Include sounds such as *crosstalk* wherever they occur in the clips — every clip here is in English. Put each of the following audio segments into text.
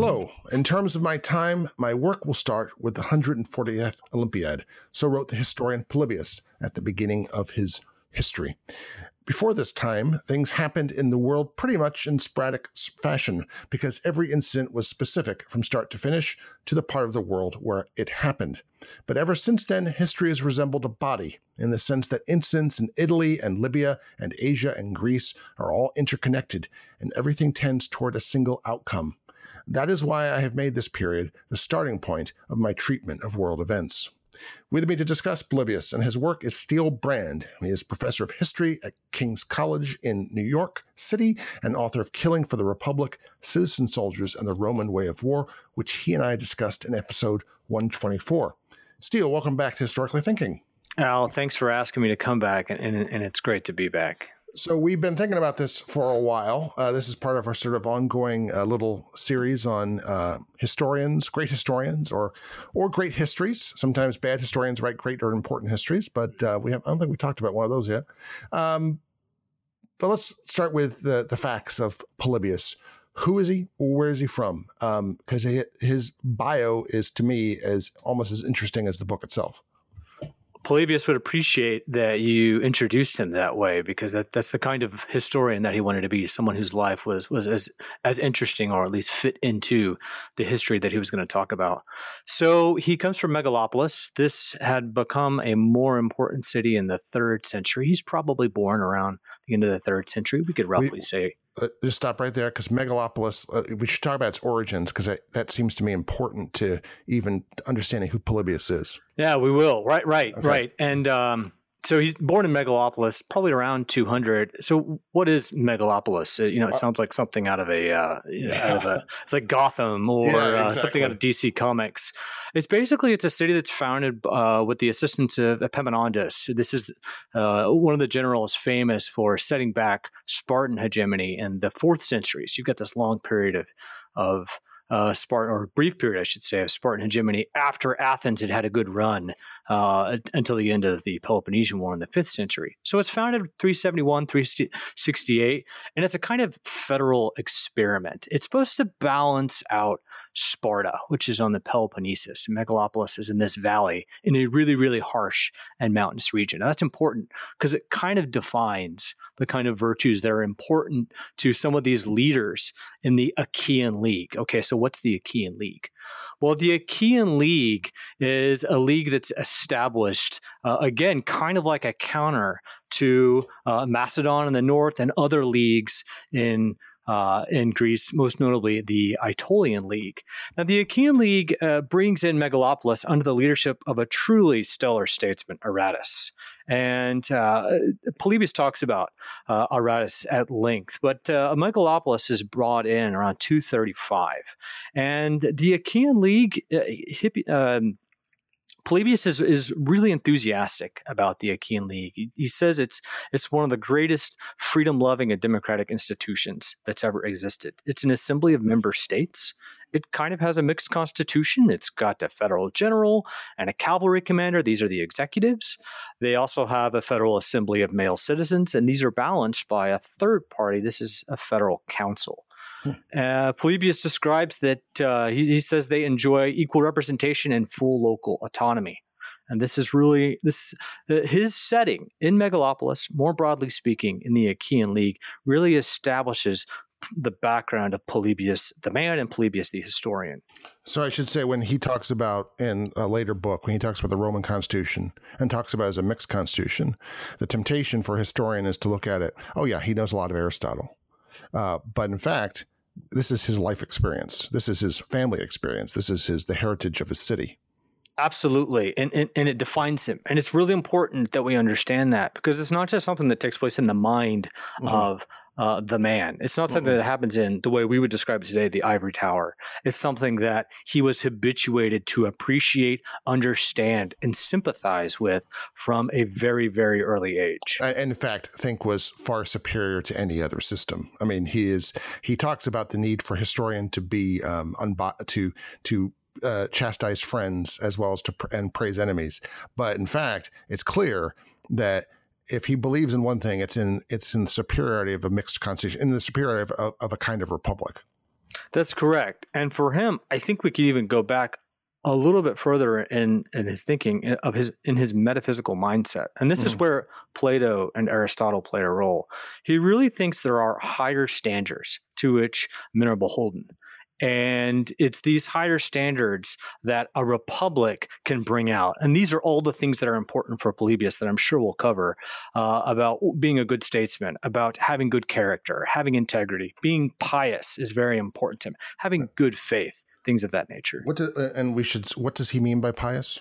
Hello. In terms of my time, my work will start with the 140th Olympiad, so wrote the historian Polybius at the beginning of his history. Before this time, things happened in the world pretty much in sporadic fashion because every incident was specific from start to finish to the part of the world where it happened. But ever since then, history has resembled a body in the sense that incidents in Italy and Libya and Asia and Greece are all interconnected and everything tends toward a single outcome. That is why I have made this period the starting point of my treatment of world events. With me to discuss Polybius and his work is Steele Brand. He is professor of history at King's College in New York City and author of Killing for the Republic, Citizen Soldiers, and the Roman Way of War, which he and I discussed in episode 124. Steele, welcome back to Historically Thinking. Al, thanks for asking me to come back, and, and, and it's great to be back. So we've been thinking about this for a while. Uh, this is part of our sort of ongoing uh, little series on uh, historians, great historians, or or great histories. Sometimes bad historians write great or important histories, but uh, we have I don't think we talked about one of those yet. Um, but let's start with the the facts of Polybius. Who is he? Where is he from? Because um, his bio is to me as almost as interesting as the book itself. Polybius would appreciate that you introduced him that way because that, that's the kind of historian that he wanted to be someone whose life was was as as interesting or at least fit into the history that he was going to talk about. So he comes from Megalopolis. This had become a more important city in the third century. He's probably born around the end of the third century. We could roughly we, say just stop right there because megalopolis uh, we should talk about its origins because that, that seems to me important to even understanding who polybius is. Yeah we will. Right right okay. right. And um, so he's born in Megalopolis, probably around 200. So what is Megalopolis? You know, it uh, sounds like something out of a, uh, yeah. out of a, *laughs* it's like Gotham or yeah, exactly. uh, something out of DC Comics. It's basically it's a city that's founded uh, with the assistance of Epaminondas. This is uh, one of the generals famous for setting back Spartan hegemony in the fourth century. So you've got this long period of of uh, Spartan, or brief period, I should say, of Spartan hegemony after Athens had had a good run uh, until the end of the Peloponnesian War in the fifth century. So it's founded 371, 368, and it's a kind of federal experiment. It's supposed to balance out Sparta, which is on the Peloponnesus. Megalopolis is in this valley in a really, really harsh and mountainous region. Now, that's important because it kind of defines the kind of virtues that are important to some of these leaders in the Achaean League. Okay, so what's the Achaean League? Well, the Achaean League is a league that's established, uh, again, kind of like a counter to uh, Macedon in the north and other leagues in uh, in Greece, most notably the Aetolian League. Now, the Achaean League uh, brings in Megalopolis under the leadership of a truly stellar statesman, Aratus. And uh, Polybius talks about uh, Aratus at length, but uh, Megalopolis is brought in around 235. And the Achaean League, uh, hippie, um, Polybius is, is really enthusiastic about the Achaean League. He, he says it's it's one of the greatest freedom loving and democratic institutions that's ever existed. It's an assembly of member states. It kind of has a mixed constitution. It's got a federal general and a cavalry commander. These are the executives. They also have a federal assembly of male citizens, and these are balanced by a third party. This is a federal council. Uh, Polybius describes that uh, he, he, says they enjoy equal representation and full local autonomy. And this is really this uh, his setting in Megalopolis, more broadly speaking, in the Achaean League, really establishes the background of Polybius the man and Polybius the historian. So I should say when he talks about in a later book, when he talks about the Roman Constitution and talks about it as a mixed constitution, the temptation for a historian is to look at it. Oh yeah, he knows a lot of Aristotle. Uh, but in fact, this is his life experience. This is his family experience. This is his the heritage of his city. Absolutely. And, and, and it defines him. And it's really important that we understand that because it's not just something that takes place in the mind mm-hmm. of uh, the man. It's not something mm-hmm. that happens in the way we would describe it today, the ivory tower. It's something that he was habituated to appreciate, understand, and sympathize with from a very, very early age. And in fact, think was far superior to any other system. I mean, he is. He talks about the need for historian to be um, unbo- to to uh, chastise friends as well as to pr- and praise enemies. But in fact, it's clear that if he believes in one thing, it's in it's in the superiority of a mixed constitution, in the superiority of, of, of a kind of republic. That's correct. And for him, I think we could even go back a little bit further in in his thinking of his in his metaphysical mindset. And this mm. is where Plato and Aristotle play a role. He really thinks there are higher standards to which men are beholden. And it's these higher standards that a republic can bring out. And these are all the things that are important for Polybius that I'm sure we'll cover uh, about being a good statesman, about having good character, having integrity, being pious is very important to him, having good faith, things of that nature. What do, uh, and we should, what does he mean by pious?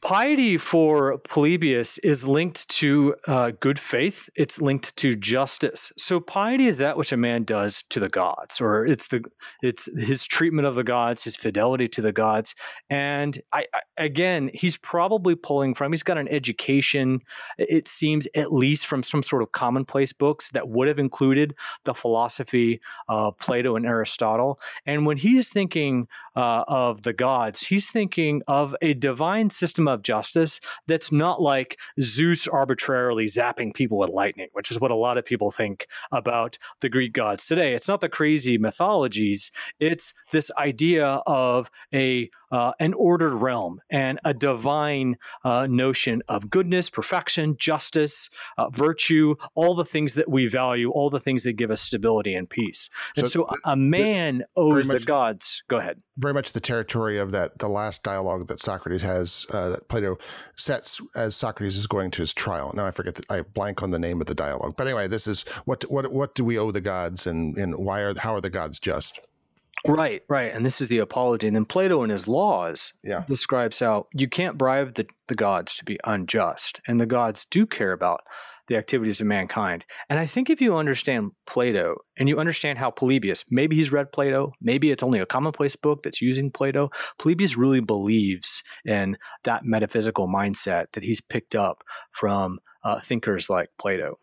Piety for Polybius is linked to uh, good faith. It's linked to justice. So piety is that which a man does to the gods, or it's the it's his treatment of the gods, his fidelity to the gods. And I, I again, he's probably pulling from. He's got an education. It seems at least from some sort of commonplace books that would have included the philosophy of Plato and Aristotle. And when he's thinking uh, of the gods, he's thinking of a divine system system of justice that's not like Zeus arbitrarily zapping people with lightning, which is what a lot of people think about the Greek gods today. It's not the crazy mythologies, it's this idea of a uh, an ordered realm and a divine uh, notion of goodness, perfection, justice, uh, virtue, all the things that we value, all the things that give us stability and peace. And so, so a man owes the gods. Go ahead. Very much the territory of that, the last dialogue that Socrates has, uh, that Plato sets as Socrates is going to his trial. Now I forget, that I blank on the name of the dialogue. But anyway, this is what what what do we owe the gods, and and why are how are the gods just? Right, right. And this is the apology. And then Plato in his laws yeah. describes how you can't bribe the, the gods to be unjust. And the gods do care about the activities of mankind. And I think if you understand Plato and you understand how Polybius, maybe he's read Plato, maybe it's only a commonplace book that's using Plato, Polybius really believes in that metaphysical mindset that he's picked up from uh, thinkers like Plato.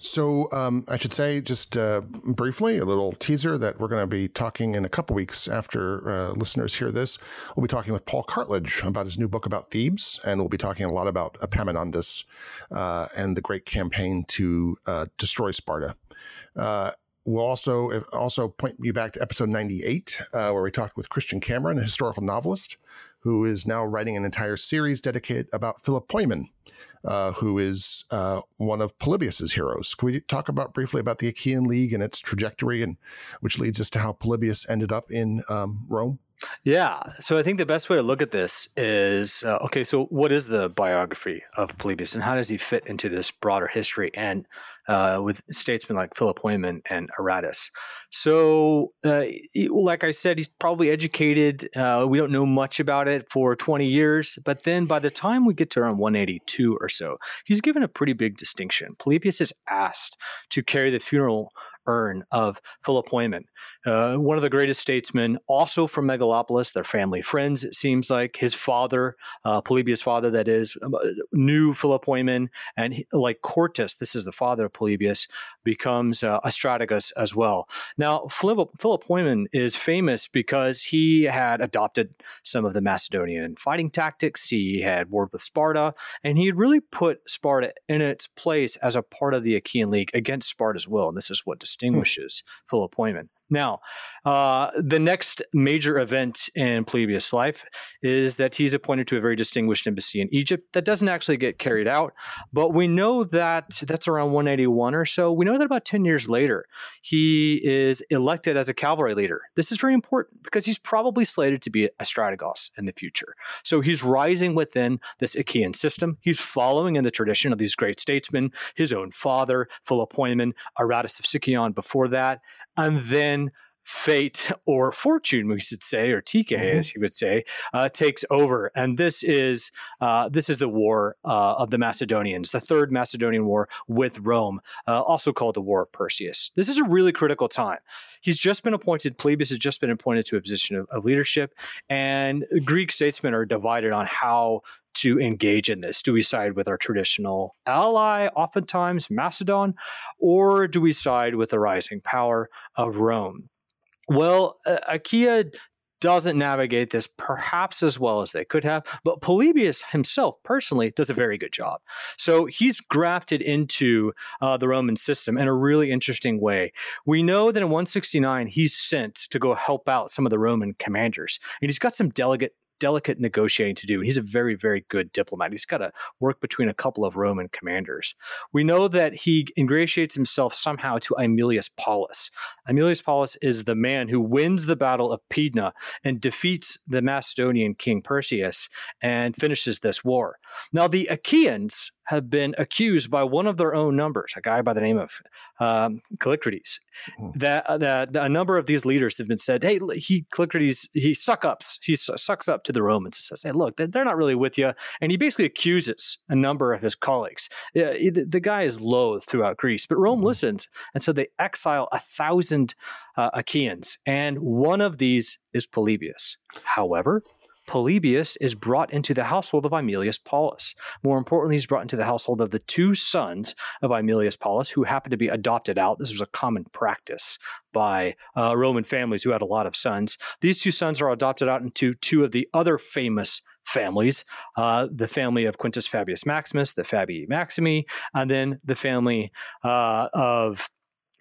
So um, I should say just uh, briefly a little teaser that we're going to be talking in a couple weeks after uh, listeners hear this. We'll be talking with Paul Cartledge about his new book about Thebes, and we'll be talking a lot about Epaminondas uh, and the great campaign to uh, destroy Sparta. Uh, we'll also also point you back to episode 98, uh, where we talked with Christian Cameron, a historical novelist who is now writing an entire series dedicated about Philopoemen uh, who is uh, one of Polybius's heroes. Can we talk about briefly about the Achaean League and its trajectory, and which leads us to how Polybius ended up in um, Rome? Yeah. So I think the best way to look at this is uh, okay, so what is the biography of Polybius and how does he fit into this broader history and uh, with statesmen like Philopoemen and Aratus? So, uh, like I said, he's probably educated. Uh, we don't know much about it for 20 years, but then by the time we get to around 182 or so, he's given a pretty big distinction. Polybius is asked to carry the funeral urn of Philopoemen, uh, one of the greatest statesmen, also from Megalopolis, their family friends, it seems like. His father, uh, Polybius' father, that is, um, knew Philopoemen, and he, Lycortas, this is the father of Polybius, becomes uh, a strategos as well. Now, Philipp, Philopoemen is famous because he had adopted some of the Macedonian fighting tactics. He had warred with Sparta, and he had really put Sparta in its place as a part of the Achaean League against Sparta's will. And this is what distinguishes hmm. Philopoemen. Now, uh, the next major event in Polybius' life is that he's appointed to a very distinguished embassy in Egypt. That doesn't actually get carried out, but we know that that's around 181 or so. We know that about 10 years later, he is elected as a cavalry leader. This is very important because he's probably slated to be a strategos in the future. So he's rising within this Achaean system. He's following in the tradition of these great statesmen, his own father, Philopoemen, Aratus of Sicyon before that, and then fate or fortune, we should say, or Tyche, mm-hmm. as he would say, uh, takes over, and this is uh, this is the war uh, of the Macedonians, the Third Macedonian War with Rome, uh, also called the War of Perseus. This is a really critical time. He's just been appointed. Polybius has just been appointed to a position of, of leadership, and Greek statesmen are divided on how to engage in this? Do we side with our traditional ally, oftentimes Macedon, or do we side with the rising power of Rome? Well, uh, Achaia doesn't navigate this perhaps as well as they could have, but Polybius himself personally does a very good job. So he's grafted into uh, the Roman system in a really interesting way. We know that in 169 he's sent to go help out some of the Roman commanders, and he's got some delegate delicate negotiating to do. He's a very, very good diplomat. He's got to work between a couple of Roman commanders. We know that he ingratiates himself somehow to Aemilius Paulus. Aemilius Paulus is the man who wins the Battle of Pydna and defeats the Macedonian king Perseus and finishes this war. Now, the Achaeans have been accused by one of their own numbers, a guy by the name of um, Callicrates, mm. that, uh, that a number of these leaders have been said, hey, he Callicrates, he suck ups, he sucks up to the Romans and says, hey, look, they're not really with you. And he basically accuses a number of his colleagues. The, guy is loathed throughout Greece, but Rome mm. listens. And so they exile a thousand uh, Achaeans. And one of these is Polybius. However, Polybius is brought into the household of Aemilius Paulus. More importantly, he's brought into the household of the two sons of Aemilius Paulus, who happened to be adopted out. This was a common practice by uh, Roman families who had a lot of sons. These two sons are adopted out into two of the other famous families uh, the family of Quintus Fabius Maximus, the Fabii Maximi, and then the family uh, of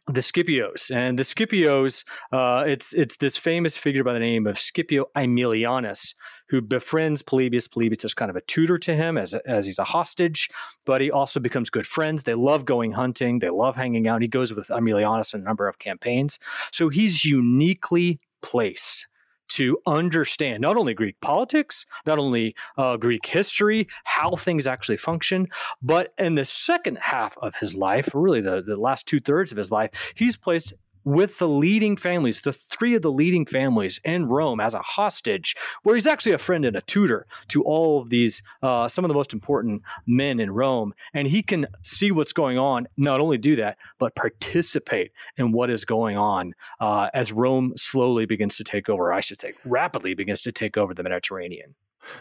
the Scipios and the Scipios. Uh, this famous figure by the name of Scipio Aemilianus who befriends Polybius. Polybius is kind of a tutor to him as, as he's a hostage, but he also becomes good friends. They love going hunting, they love hanging out. He goes with Aemilianus in a number of campaigns. So he's uniquely placed to understand not only Greek politics, not only uh, Greek history, how things actually function, but in the second half of his life, really the, the last two thirds of his life, he's placed with the leading families, the three of the leading families in Rome as a hostage, where he's actually a friend and a tutor to all of these, uh, some of the most important men in Rome. And he can see what's going on, not only do that, but participate in what is going on uh, as Rome slowly begins to take over, I should say, rapidly begins to take over the Mediterranean.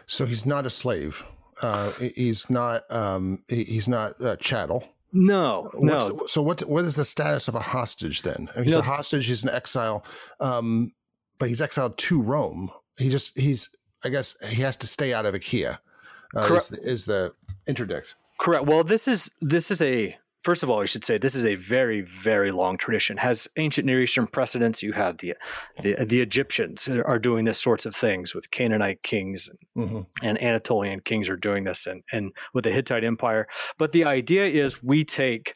So he's not a slave. Uh, he's not. Um, he's not a chattel. No, What's, no. So what? What is the status of a hostage then? he's no. a hostage. He's an exile, um, but he's exiled to Rome. He just he's. I guess he has to stay out of Achaia. Uh, is, is the interdict correct? Well, this is this is a first of all, we should say this is a very, very long tradition. Has ancient Near Eastern precedents. You have the the, the Egyptians are doing this sorts of things with Canaanite kings, and, mm-hmm. and Anatolian kings are doing this, and and with the Hittite Empire. But the idea is we take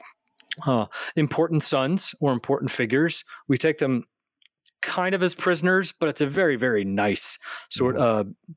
uh, important sons or important figures, we take them kind of as prisoners, but it's a very, very nice sort of mm-hmm. uh,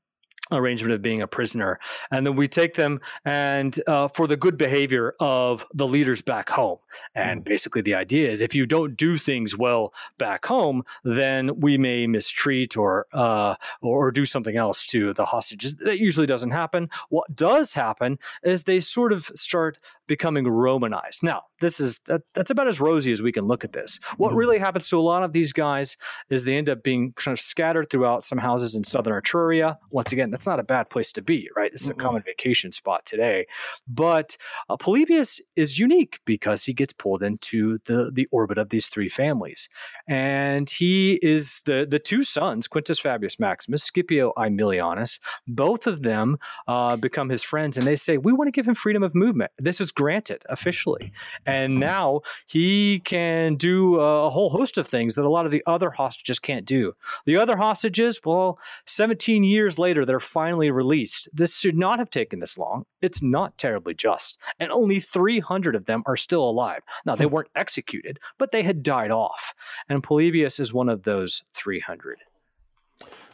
arrangement of being a prisoner. And then we take them and uh, for the good behavior of the leaders back home. And mm. basically the idea is if you don't do things well back home then we may mistreat or uh, or, do something else to the hostages. That usually doesn't happen. What does happen is they sort of start becoming romanized. Now this is that, that's about as rosy as we can look at this what mm. really happens to a lot of these guys is they end up being kind of scattered throughout some houses in southern etruria once again that's not a bad place to be, right? This is mm-hmm. a common vacation spot today. But uh, Polybius is unique because he gets pulled into the, the orbit of these three families. And he is the, the two sons, Quintus Fabius Maximus, Scipio Aemilianus, both of them uh, become his friends and they say, We want to give him freedom of movement. This is granted officially. And *laughs* now he can do a whole host of things that a lot of the other hostages can't do. The other hostages, well, 17 years later, they're finally released. This should not have taken this long. It's not terribly just. And only 300 of them are still alive. Now, they hmm. weren't executed, but they had died off. And Polybius is one of those 300.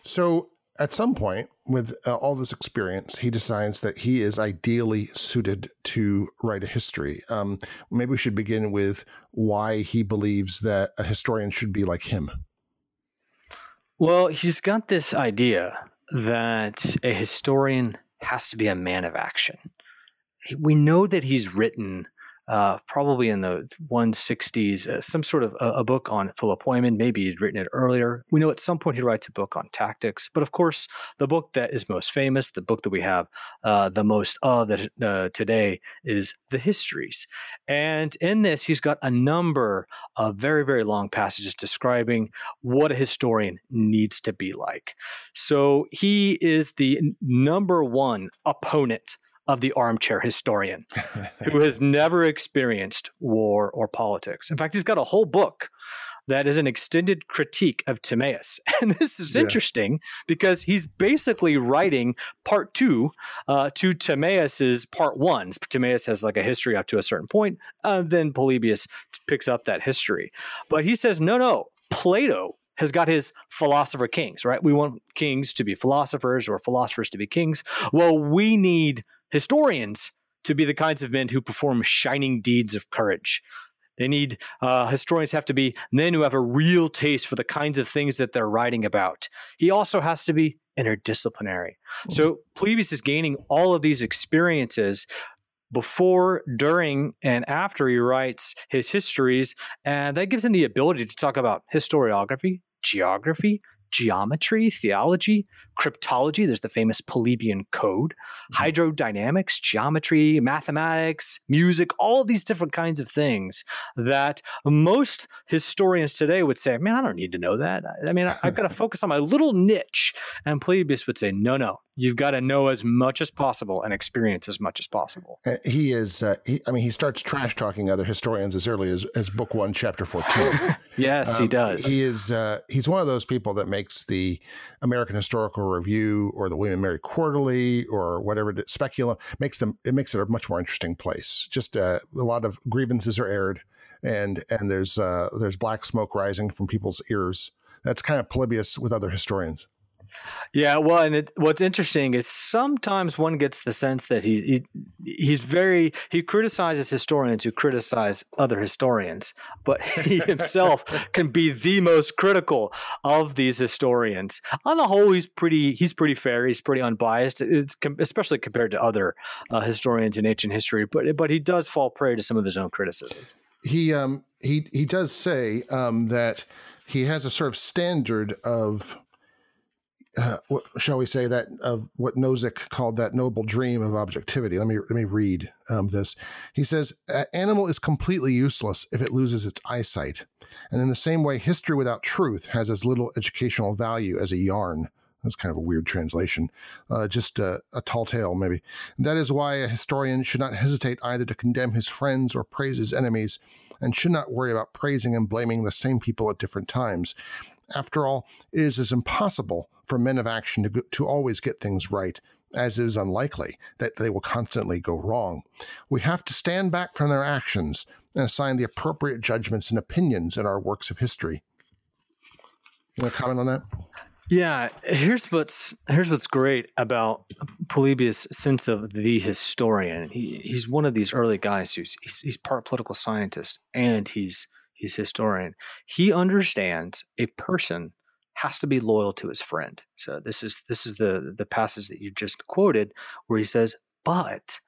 So, at some point, with uh, all this experience, he decides that he is ideally suited to write a history. Um, maybe we should begin with why he believes that a historian should be like him. Well, he's got this idea that a historian has to be a man of action. We know that he's written uh, probably in the 160s, uh, some sort of a, a, book on Philip Philopoemen. Maybe he'd written it earlier. We know at some point he writes a book on tactics. But of course, the book that is most famous, the book that we have uh, the most of that, uh, today, is the Histories. And in this, he's got a number of very, very long passages describing what a historian needs to be like. So he is the number one opponent of the armchair historian *laughs* who has never experienced war or politics. In fact, he's got a whole book that is an extended critique of Timaeus. *laughs* And this is yeah. interesting because he's basically writing part two uh, to Timaeus's part one. Timaeus has like a history up to a certain point, uh, then Polybius picks up that history. But he says, no, no, Plato has got his philosopher kings, right? We want kings to be philosophers or philosophers to be kings. Well, we need historians to be the kinds of men who perform shining deeds of courage. They need uh, historians have to be men who have a real taste for the kinds of things that they're writing about. He also has to be interdisciplinary. Mm-hmm. So Polybius is gaining all of these experiences before, during, and after he writes his histories, and that gives him the ability to talk about historiography, geography, geometry, theology, cryptology. There's the famous Polybian Code, mm-hmm. hydrodynamics, geometry, mathematics, music, all these different kinds of things that most historians today would say, man, I don't need to know that. I mean, I've got to *laughs* focus on my little niche. And Polybius would say, no, no, you've got to know as much as possible and experience as much as possible. Uh, he is, uh, he, I mean, he starts trash talking other historians as early as, as book one, chapter 14. *laughs* yes, um, he does. He is, uh, he's one of those people that makes the American Historical Review or the William Mary Quarterly or whatever Speculum makes them it makes it a much more interesting place. Just uh, a lot of grievances are aired, and and there's uh, there's black smoke rising from people's ears. That's kind of Polybius with other historians. Yeah, well, and it, what's interesting is sometimes one gets the sense that he, he he's very he criticizes historians who criticize other historians, but *laughs* he himself can be the most critical of these historians. On the whole, he's pretty he's pretty fair. He's pretty unbiased, it's, especially compared to other uh, historians in ancient history. But but he does fall prey to some of his own criticisms. He um he he does say um, that he has a sort of standard of uh, what, shall we say that of what Novick called that noble dream of objectivity. Let me let me read um, this. He says, An "Animal is completely useless if it loses its eyesight, and in the same way, history without truth has as little educational value as a yarn." That's kind of a weird translation. Uh, just a, a, tall tale, maybe. That is why a historian should not hesitate either to condemn his friends or praise his enemies, and should not worry about praising and blaming the same people at different times. After all, it is as impossible for men of action to, to always get things right as is unlikely that they will constantly go wrong. We have to stand back from their actions and assign the appropriate judgments and opinions in our works of history. You want to comment on that? Yeah, here's what's here's what's great about Polybius' sense of the historian. He, he's one of these early guys who's he's, he's part political scientist and he's he's historian. He understands a person has to be loyal to his friend. So this is this is the the passage that you just quoted where he says, "But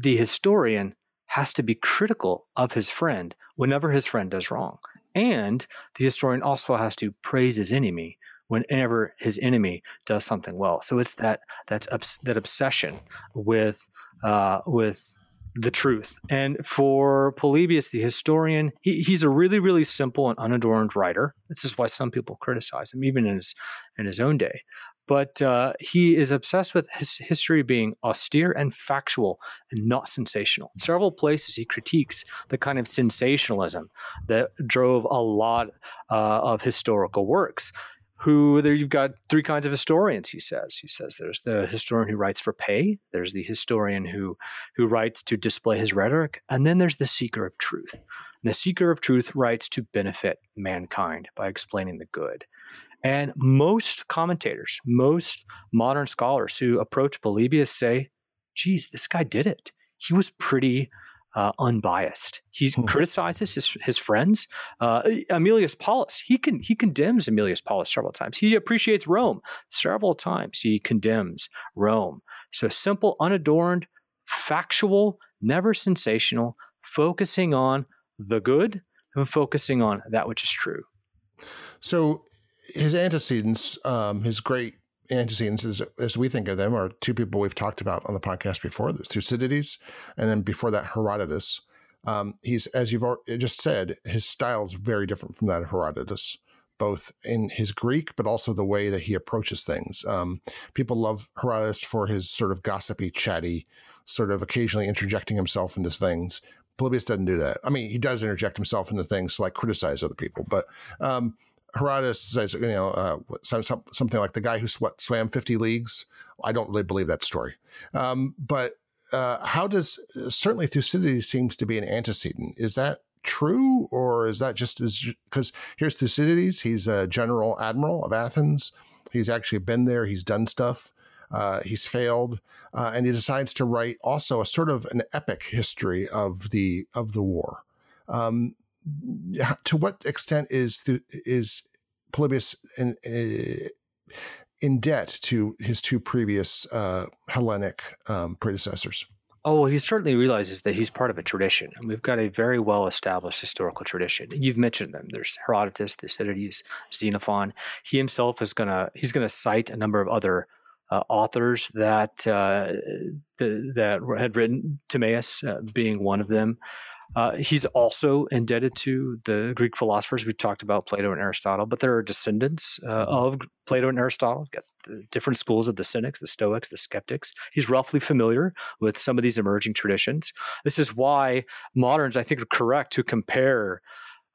the historian has to be critical of his friend whenever his friend does wrong." And the historian also has to praise his enemy whenever his enemy does something well. So it's that that's that obsession with uh, with the truth. And for Polybius, the historian, he, he's a really, really simple and unadorned writer. This is why some people criticize him, even in his in his own day. But uh, he is obsessed with his history being austere and factual and not sensational. In several places, he critiques the kind of sensationalism that drove a lot uh, of historical works who there you've got three kinds of historians he says. He says there's the historian who writes for pay there's the historian who who writes to display his rhetoric and then there's the seeker of truth. And the seeker of truth writes to benefit mankind by explaining the good. And most commentators most modern scholars who approach polybius say geez this guy did it. He was pretty uh, unbiased. He mm-hmm. criticizes his his friends. Uh, Aemilius Paulus, he can he condemns Aemilius Paulus several times. He appreciates Rome several times. He condemns Rome. So simple, unadorned, factual, never sensational, focusing on the good and focusing on that which is true. So his antecedents, um, his great antecedents, as, as, we think of them, are two people we've talked about on the podcast before: Thucydides, and then before that, Herodotus. Um, he's, as you've just said, his style is very different from that of Herodotus, both in his Greek, but also the way that he approaches things. Um, people love Herodotus for his sort of gossipy, chatty, sort of occasionally interjecting himself into things. Polybius doesn't do that. I mean, he does interject himself into things like criticize other people, but um, Herodotus says, you know, uh, some, some, something like the guy who sw- swam 50 leagues. I don't really believe that story. Um, but uh, how does certainly Thucydides seems to be an antecedent? Is that true, or is that just as because here's Thucydides? He's a general admiral of Athens. He's actually been there. He's done stuff. Uh, he's failed, uh, and he decides to write also a sort of an epic history of the of the war. Um, to what extent is is Polybius in, in debt to his two previous uh, Hellenic um, predecessors? Oh, well, he certainly realizes that he's part of a tradition, and we've got a very well established historical tradition. You've mentioned them. There's Herodotus, Thucydides, Xenophon. He himself is gonna he's gonna cite a number of other uh, authors that uh, that had written Timaeus uh, being one of them. Uh, he's also indebted to the Greek philosophers we've talked about, Plato and Aristotle, but there are descendants uh, of Plato and Aristotle, got the different schools of the Cynics, the Stoics, the Skeptics. He's roughly familiar with some of these emerging traditions. This is why moderns, I think, are correct to compare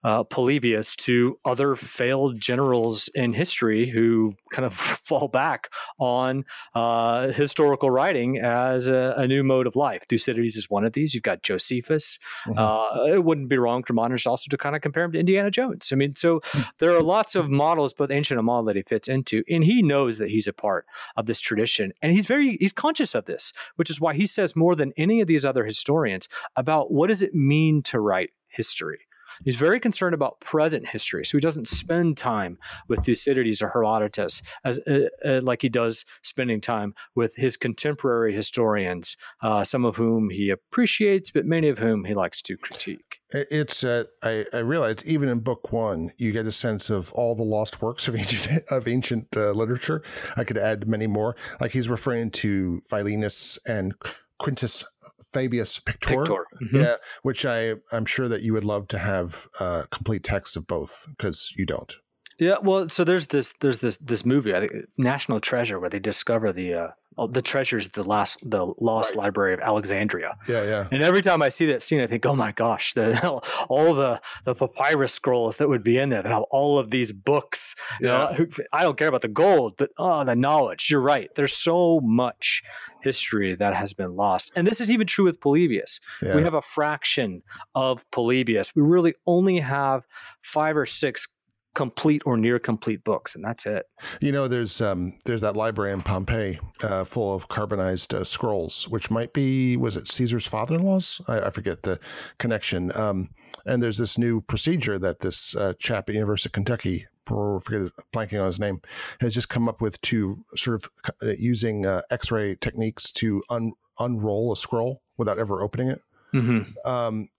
uh, Polybius to other failed generals in history who kind of *laughs* fall back on uh, historical writing as a, a, new mode of life. Thucydides is one of these. You've got Josephus. Mm-hmm. Uh, it wouldn't be wrong for moderns also to kind of compare him to Indiana Jones. I mean, so hmm. there are lots of models, both ancient and modern, that he fits into, and he knows that he's a part of this tradition, and he's very he's conscious of this, which is why he says more than any of these other historians about what does it mean to write history. He's very concerned about present history, so he doesn't spend time with Thucydides or Herodotus as uh, uh, like he does spending time with his contemporary historians, uh, some of whom he appreciates, but many of whom he likes to critique. It's uh, I, I realize even in book one, you get a sense of all the lost works of ancient *laughs* of ancient uh, literature. I could add many more. Like he's referring to Philinus and Quintus Fabius Pictor, Pictor. Mm-hmm. yeah, which I I'm sure that you would love to have uh, complete text of both because you don't. Yeah, well, so there's this there's this this movie, I think, National Treasure, where they discover the uh, the treasures, the last the lost right. library of Alexandria. Yeah, yeah. And every time I see that scene, I think, oh my gosh, the, *laughs* all the the papyrus scrolls that would be in there that have all of these books. Yeah. You know, I don't care about the gold, but oh, the knowledge. You're right. There's so much history that has been lost. And this is even true with Polybius. Yeah. We have a fraction of Polybius. We really only have five or six complete or near complete books, and that's it. You know, there's um, there's that library in Pompeii uh, full of carbonized uh, scrolls, which might be was it Caesar's father-in-law's? I, I forget the connection. Um, and there's this new procedure that this uh, chap at University of Kentucky I forget blanking on his name, has just come up with to sort of uh, using uh, X-ray techniques to un- unroll a scroll without ever opening it. Mm-hmm. Um,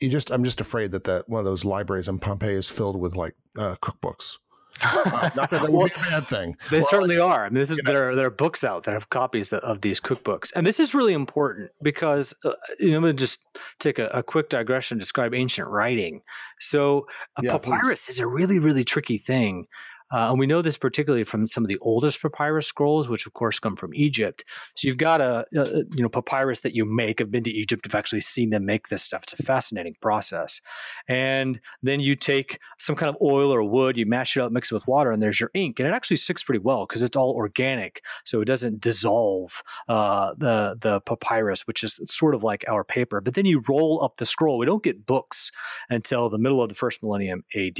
you just, I'm just afraid that that one of those libraries in Pompeii is filled with like uh, cookbooks. *laughs* Not that that would well, be a bad thing. They well, certainly are. I mean, this is there. Are, there are books out that have copies of these cookbooks, and this is really important because uh, you know, I'm going to just take a, a, quick digression and describe ancient writing. So, a yeah, papyrus please. is a really, really tricky thing uh, and we know this particularly from some of the oldest papyrus scrolls, which of course come from Egypt. So you've got a, a you know papyrus that you make. I've been to Egypt. I've actually seen them make this stuff. It's a fascinating process. And then you take some kind of oil or wood, you mash it up, mix it with water, and there's your ink. And it actually sticks pretty well because it's all organic, so it doesn't dissolve uh, the the papyrus, which is sort of like our paper. But then you roll up the scroll. We don't get books until the middle of the first millennium AD.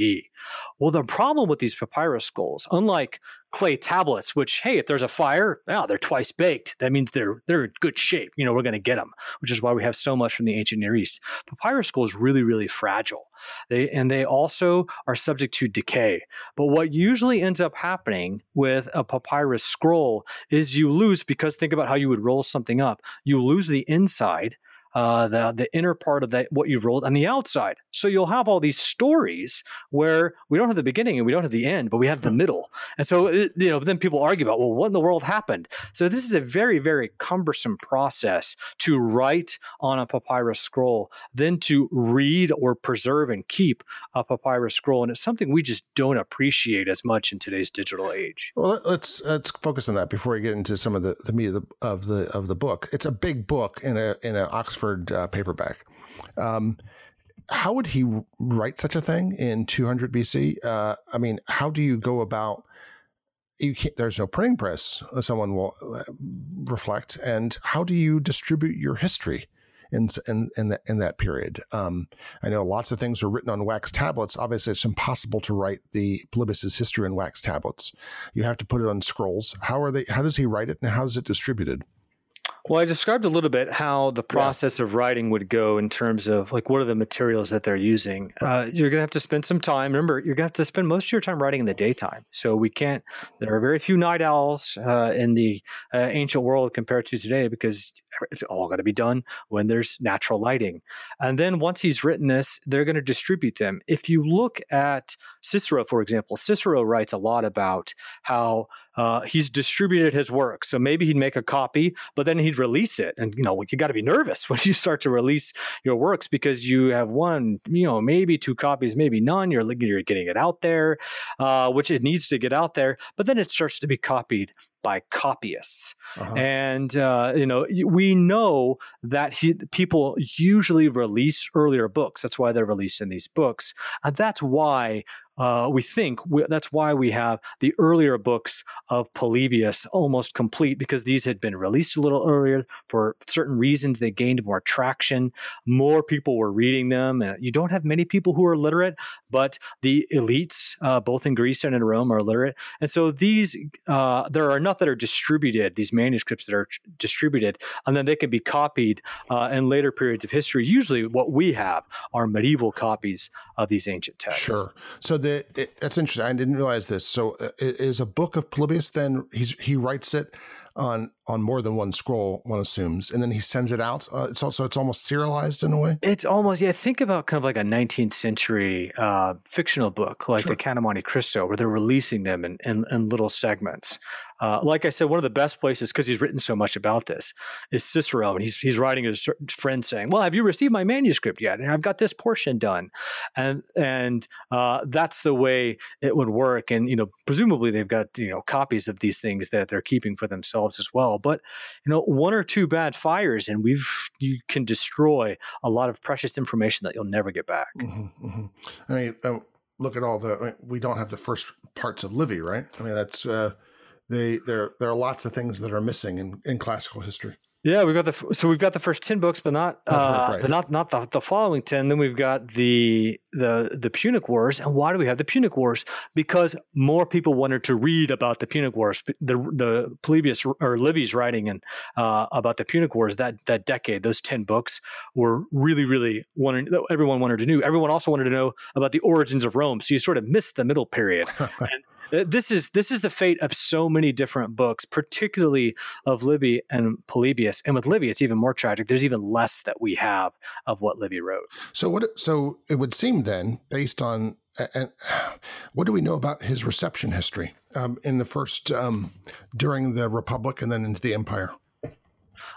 Well, the problem with these papyrus scrolls, unlike clay tablets, which hey, if there's a fire, yeah, they're twice baked. That means they're they're in good shape. You know, we're going to get them, which is why we have so much from the ancient Near East. Papyrus scroll is really really fragile. They and they also are subject to decay. But what usually ends up happening with a papyrus scroll is you lose because think about how you would roll something up. You lose the inside uh, the the inner part of that what you've rolled and the outside. So you'll have all these stories where we don't have the beginning and we don't have the end, but we have the *laughs* middle. And so it, you know, then people argue about well, what in the world happened? So this is a very very cumbersome process to write on a papyrus scroll, then to read or preserve and keep a papyrus scroll, and it's something we just don't appreciate as much in today's digital age. Well, let's let's focus on that before we get into some of the the meat of the of the, of the book. It's a big book in a in an Oxford Oxford uh, paperback. Um, how would he write such a thing in 200 BC? Uh, I mean, how do you go about? You can't, there's no printing press. Uh, someone will uh, reflect, and how do you distribute your history in in in, the, in that period? Um, I know lots of things are written on wax tablets. Obviously, it's impossible to write the Polybius' history in wax tablets. You have to put it on scrolls. How are they? How does he write it, and how is it distributed? Well, I described a little bit how the process yeah. of writing would go in terms of like what are the materials that they're using. Uh, you're going to have to spend some time. Remember, you're going to have to spend most of your time writing in the daytime. So we can't. There are very few night owls uh, in the uh, ancient world compared to today because it's all going to be done when there's natural lighting. And then once he's written this, they're going to distribute them. If you look at Cicero, for example, Cicero writes a lot about how uh, he's distributed his work. So maybe he'd make a copy, but then he'd release it. And, you know, you got to be nervous *laughs* when you start to release your works because you have one, you know, maybe two copies, maybe none. You're, you're getting it out there, uh, which it needs to get out there. But then it starts to be copied by copyists. Uh-huh. And, uh, you know, we know that he, people usually release earlier books. That's why they're releasing these books. And that's why uh, we think we, that's why we have the earlier books of Polybius almost complete because these had been released a little earlier for certain reasons. They gained more traction. More people were reading them. You don't have many people who are literate, but the elites, uh, both in Greece and in Rome, are literate. And so these, uh, there are enough that are distributed, these manuscripts that are distributed, and then they can be copied uh, in later periods of history. Usually, what we have are medieval copies of these ancient texts. Sure. So the the it, that's interesting. I didn't realize this. So uh, is a book of Polybius then he's he writes it on on more than one scroll, one assumes, and then he sends it out. Uh, it's also it's almost serialized in a way. It's almost yeah. Think about kind of like a 19th century uh, fictional book, like sure. the Count of Monte Cristo, where they're releasing them in, in, in little segments. Uh, like I said, one of the best places because he's written so much about this is Cicero, and he's he's writing his friend saying, "Well, have you received my manuscript yet? And I've got this portion done," and and uh, that's the way it would work. And you know, presumably they've got you know copies of these things that they're keeping for themselves as well. But you know, one or two bad fires, and we've you can destroy a lot of precious information that you'll never get back. Mm-hmm, mm-hmm. I mean. Um, look at all the I mean, we don't have the first parts of Livy, right? I mean, that's uh, they there there are lots of things that are missing in, in classical history. Yeah, we've got the so we've got the first ten books, but not uh, right. not not the, the following ten. Then we've got the the the Punic Wars, and why do we have the Punic Wars? Because more people wanted to read about the Punic Wars. The the Polybius or Livy's writing and uh, about the Punic Wars that that decade. Those ten books were really really wanted. Everyone wanted to know. Everyone also wanted to know about the origins of Rome. So you sort of missed the middle period. *laughs* and, this is this is the fate of so many different books, particularly of Livy and Polybius. And with Livy, it's even more tragic. There's even less that we have of what Livy wrote. So what? So it would seem then, based on and *sighs* what do we know about his reception history um, in the first um, during the Republic and then into the Empire?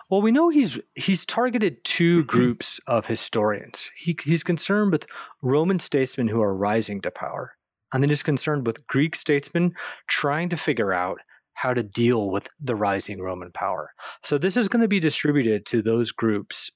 Well, we know he's he's targeted two *clears throat* groups of historians. He, he's concerned with Roman statesmen who are rising to power, and then is concerned with Greek statesmen trying to figure out how to deal with the rising Roman power. So this is going to be distributed to those groups,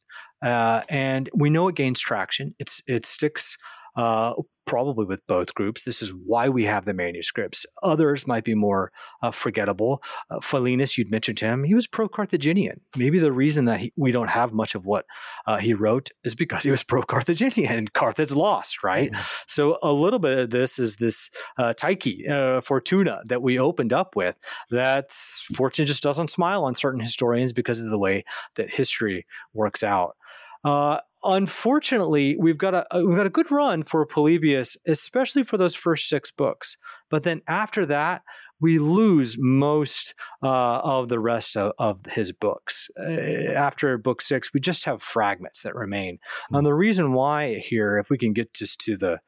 uh, and we know it gains traction. It's it sticks. Uh, probably with both groups. This is why we have the manuscripts. Others might be more uh, forgettable. Uh, Philinus, you'd mentioned him, he was pro Carthaginian. Maybe the reason that he, we don't have much of what uh, he wrote is because he was pro Carthaginian and Carthage lost, right? Mm-hmm. So a little bit of this is this uh, Tyche, uh, Fortuna that we opened up with. That fortune just doesn't smile on certain historians because of the way that history works out. Uh, unfortunately, we've got a we've got a good run for Polybius, especially for those first six books. But then after that, we lose most uh, of the rest of, of his books. Uh, after book six, we just have fragments that remain. Mm-hmm. And the reason why here, if we can get just to the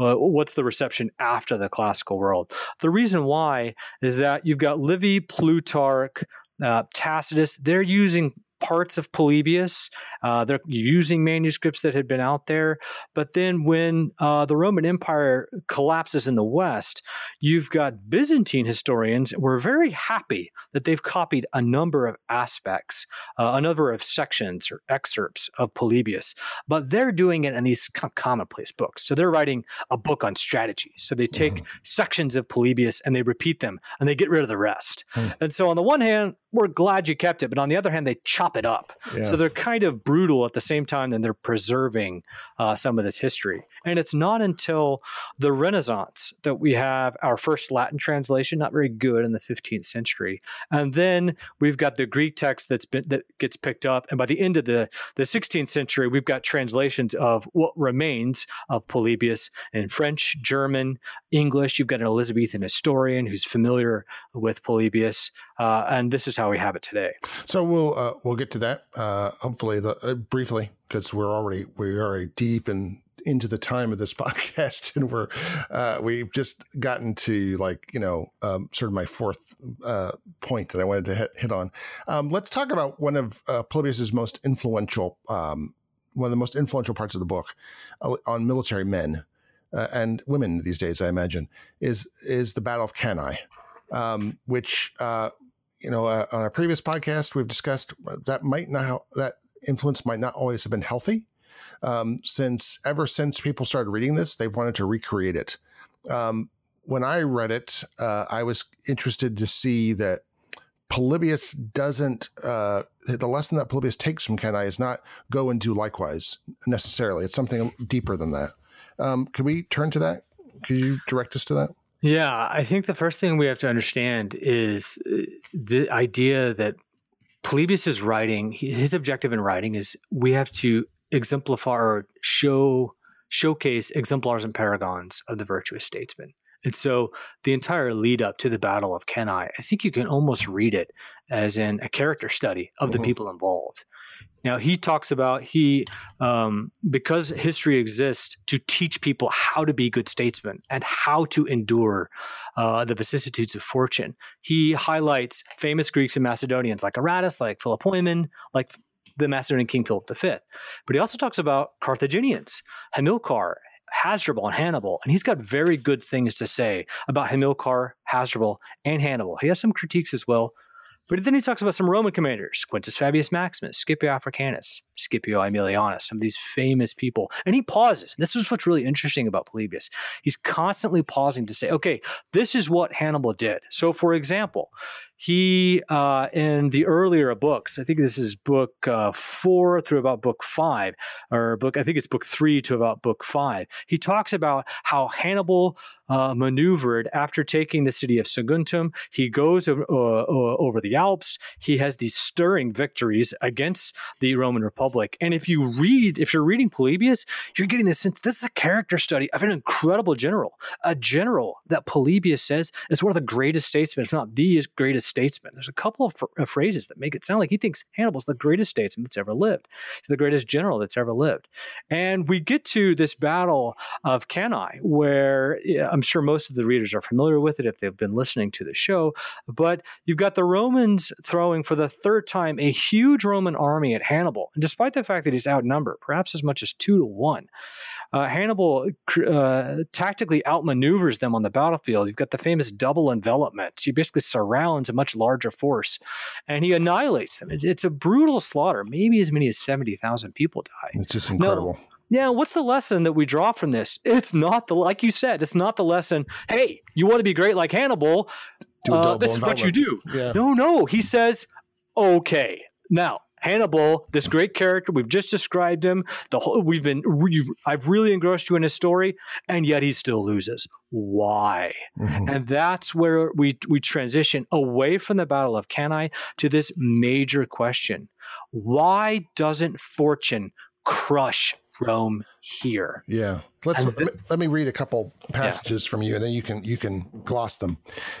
uh, what's the reception after the classical world? The reason why is that you've got Livy, Plutarch, uh, Tacitus. They're using parts of Polybius. Uh, they're using manuscripts that had been out there. But then when uh, the Roman Empire collapses in the West, you've got Byzantine historians who are very happy that they've copied a number of aspects, uh, a number of sections or excerpts of Polybius. But they're doing it in these kind of commonplace books. So they're writing a book on strategy. So they take mm-hmm. sections of Polybius and they repeat them and they get rid of the rest. Mm-hmm. And so on the one hand, we're glad you kept it. But on the other hand, they chop it up. Yeah. So they're kind of brutal at the same time that they're preserving uh, some of this history. And it's not until the Renaissance that we have our first Latin translation, not very good in the 15th century. And then we've got the Greek text that's been that gets picked up. And by the end of the, the 16th century, we've got translations of what remains of Polybius in French, German, English. You've got an Elizabethan historian who's familiar with Polybius. Uh, and this is how we have it today. So we'll uh, we'll get to that uh, hopefully the, uh, briefly because we're already we're already deep in into the time of this *laughs* podcast and we're uh, we've just gotten to like you know um, sort of my fourth uh, point that I wanted to hit, hit on. Um, let's talk about one of Polybius's most influential um, one of the most influential parts of the book on military men. and women these days, I imagine, is is the Battle of Cannae, um, which uh, you know, uh, on a previous podcast, we've discussed that might not that influence might not always have been healthy. Um, since ever since people started reading this, they've wanted to recreate it. Um, when I read it, uh, I was interested to see that Polybius doesn't. Uh, the lesson that Polybius takes from Cannae is not go and do likewise necessarily. It's something deeper than that. Um, can we turn to that? Can you direct us to that? Yeah, I think the first thing we have to understand is uh, the idea that Polybius's writing, his objective in writing is we have to exemplify or show showcase exemplars and paragons of the virtuous statesman. And so the entire lead up to the Battle of Cannae, I think you can almost read it as in a character study of the mm-hmm. people involved. Now he talks about he um, because history exists to teach people how to be good statesmen and how to endure uh, the vicissitudes of fortune. He highlights famous Greeks and Macedonians like Aratus, like Philopoemen, like the Macedonian king Philip V. But he also talks about Carthaginians, Hamilcar, Hasdrubal and Hannibal, and he's got very good things to say about Hamilcar, Hasdrubal, and Hannibal. He has some critiques as well, but then he talks about some Roman commanders, Quintus Fabius Maximus, Scipio Africanus, Scipio Aemilianus, some of these famous people. And he pauses. This is what's really interesting about Polybius. He's constantly pausing to say, okay, this is what Hannibal did. So, for example, he uh, in the earlier books i think this is book uh, four through about book five or book i think it's book three to about book five he talks about how hannibal uh, maneuvered after taking the city of saguntum he goes over, over the alps he has these stirring victories against the roman republic and if you read if you're reading polybius you're getting this sense this is a character study of an incredible general a general that polybius says is one of the greatest statesmen if not the greatest statesman. There's a couple of, uh, phrases that make it sound like he thinks Hannibal's the greatest statesman that's ever lived. He's the greatest general that's ever lived. And we get to this battle of Cannae, where yeah, I'm sure most of the readers are familiar with it if they've been listening to the show. But you've got the Romans throwing for the third time a huge Roman army at Hannibal. And despite the fact that he's outnumbered, perhaps as much as two to one, uh, Hannibal uh, tactically outmaneuvers them on the battlefield. You've got the famous double envelopment. He basically surrounds a much larger force, and he annihilates them. It's, it's a brutal slaughter. Maybe as many as seventy thousand people die. It's just incredible. Now, yeah, what's the lesson that we draw from this? It's not the like you said, it's not the lesson. Hey, you want to be great like Hannibal? Uh, this is what you do. Yeah. No, no. He says, okay, now Hannibal, this great character, we've just described him. The whole, we've been, I've really engrossed you in his story, and yet he still loses. Why? Mm-hmm. And that's where we we transition away from the Battle of Cannae to this major question: Why doesn't fortune crush Rome here? Yeah, let's let me, let me, read a couple passages yeah. from you, and then you can you can gloss them.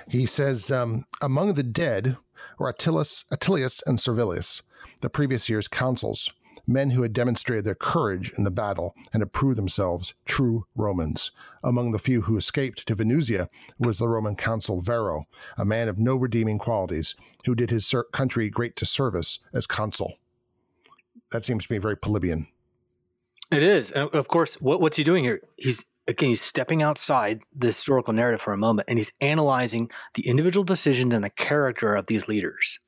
He says, um, "Among the dead." were Attilius, Attilius and Servilius, the previous year's consuls, men who had demonstrated their courage in the battle and had proved themselves true Romans. Among the few who escaped to Venusia was the Roman consul Varro, a man of no redeeming qualities, who did his country great disservice as consul. That seems to me very Polybian. It is. And of course, what, what's he doing here? He's again, he's stepping outside the historical narrative for a moment and he's analyzing the individual decisions and the character of these leaders.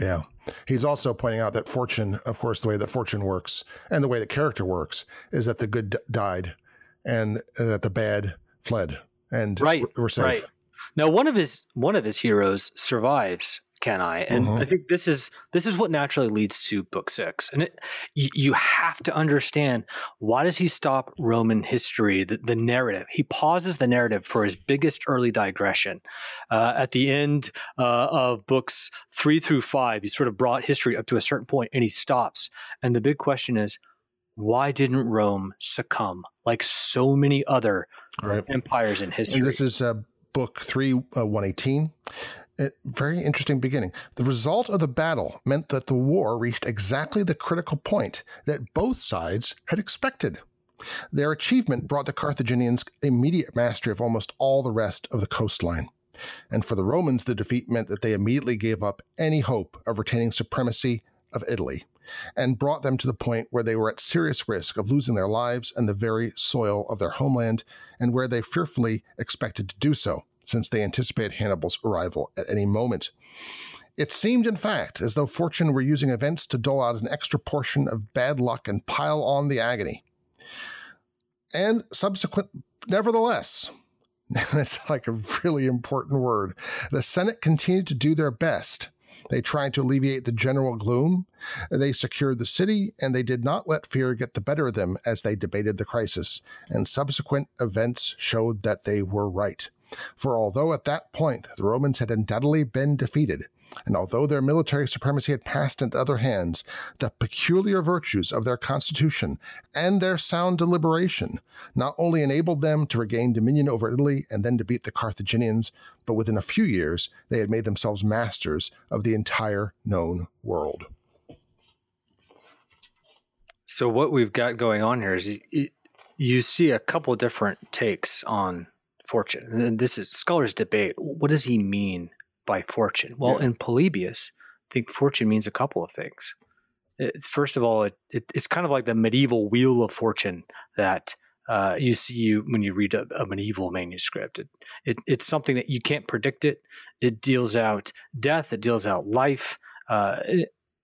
Yeah. He's also pointing out that fortune, of course, the way that fortune works and the way that character works is that the good d- died and, that the bad fled and right, were safe. Right. Now, one of his one of his heroes survives Cannae? And mm-hmm. I think this is this is what naturally leads to book six, and it, you, have to understand why does he stop Roman history, the, the, narrative? He pauses the narrative for his biggest early digression uh, at the end uh, of books three through five. He sort of brought history up to a certain point, and he stops. And the big question is, why didn't Rome succumb like so many other right. empires in history? And this is uh, book three, uh, 118 a very interesting beginning. The result of the battle meant that the war reached exactly the critical point that both sides had expected. Their achievement brought the Carthaginians immediate mastery of almost all the rest of the coastline. And for the Romans, the defeat meant that they immediately gave up any hope of retaining supremacy of Italy and brought them to the point where they were at serious risk of losing their lives and the very soil of their homeland, and where they fearfully expected to do so since they anticipated Hannibal's arrival at any moment. It seemed, in fact, as though fortune were using events to dole out an extra portion of bad luck and pile on the agony. And subsequent, nevertheless, *laughs* that's like a really important word. The Senate continued to do their best. They tried to alleviate the general gloom. They secured the city, and they did not let fear get the better of them as they debated the crisis. And subsequent events showed that they were right. For although at that point the Romans had undoubtedly been defeated, and although their military supremacy had passed into other hands, the peculiar virtues of their constitution and their sound deliberation not only enabled them to regain dominion over Italy and then to beat the Carthaginians, but within a few years they had made themselves masters of the entire known world. So, what we've got going on here is you, see a couple different takes on fortune. And this is scholars debate. What does he mean by fortune? Well, yeah. in Polybius, I think fortune means a couple of things. It, first of all, it, it, it's kind of like the medieval wheel of fortune that uh, you see when you read a, a medieval manuscript. It, it's something that you can't predict. It it deals out death. It deals out life. Uh,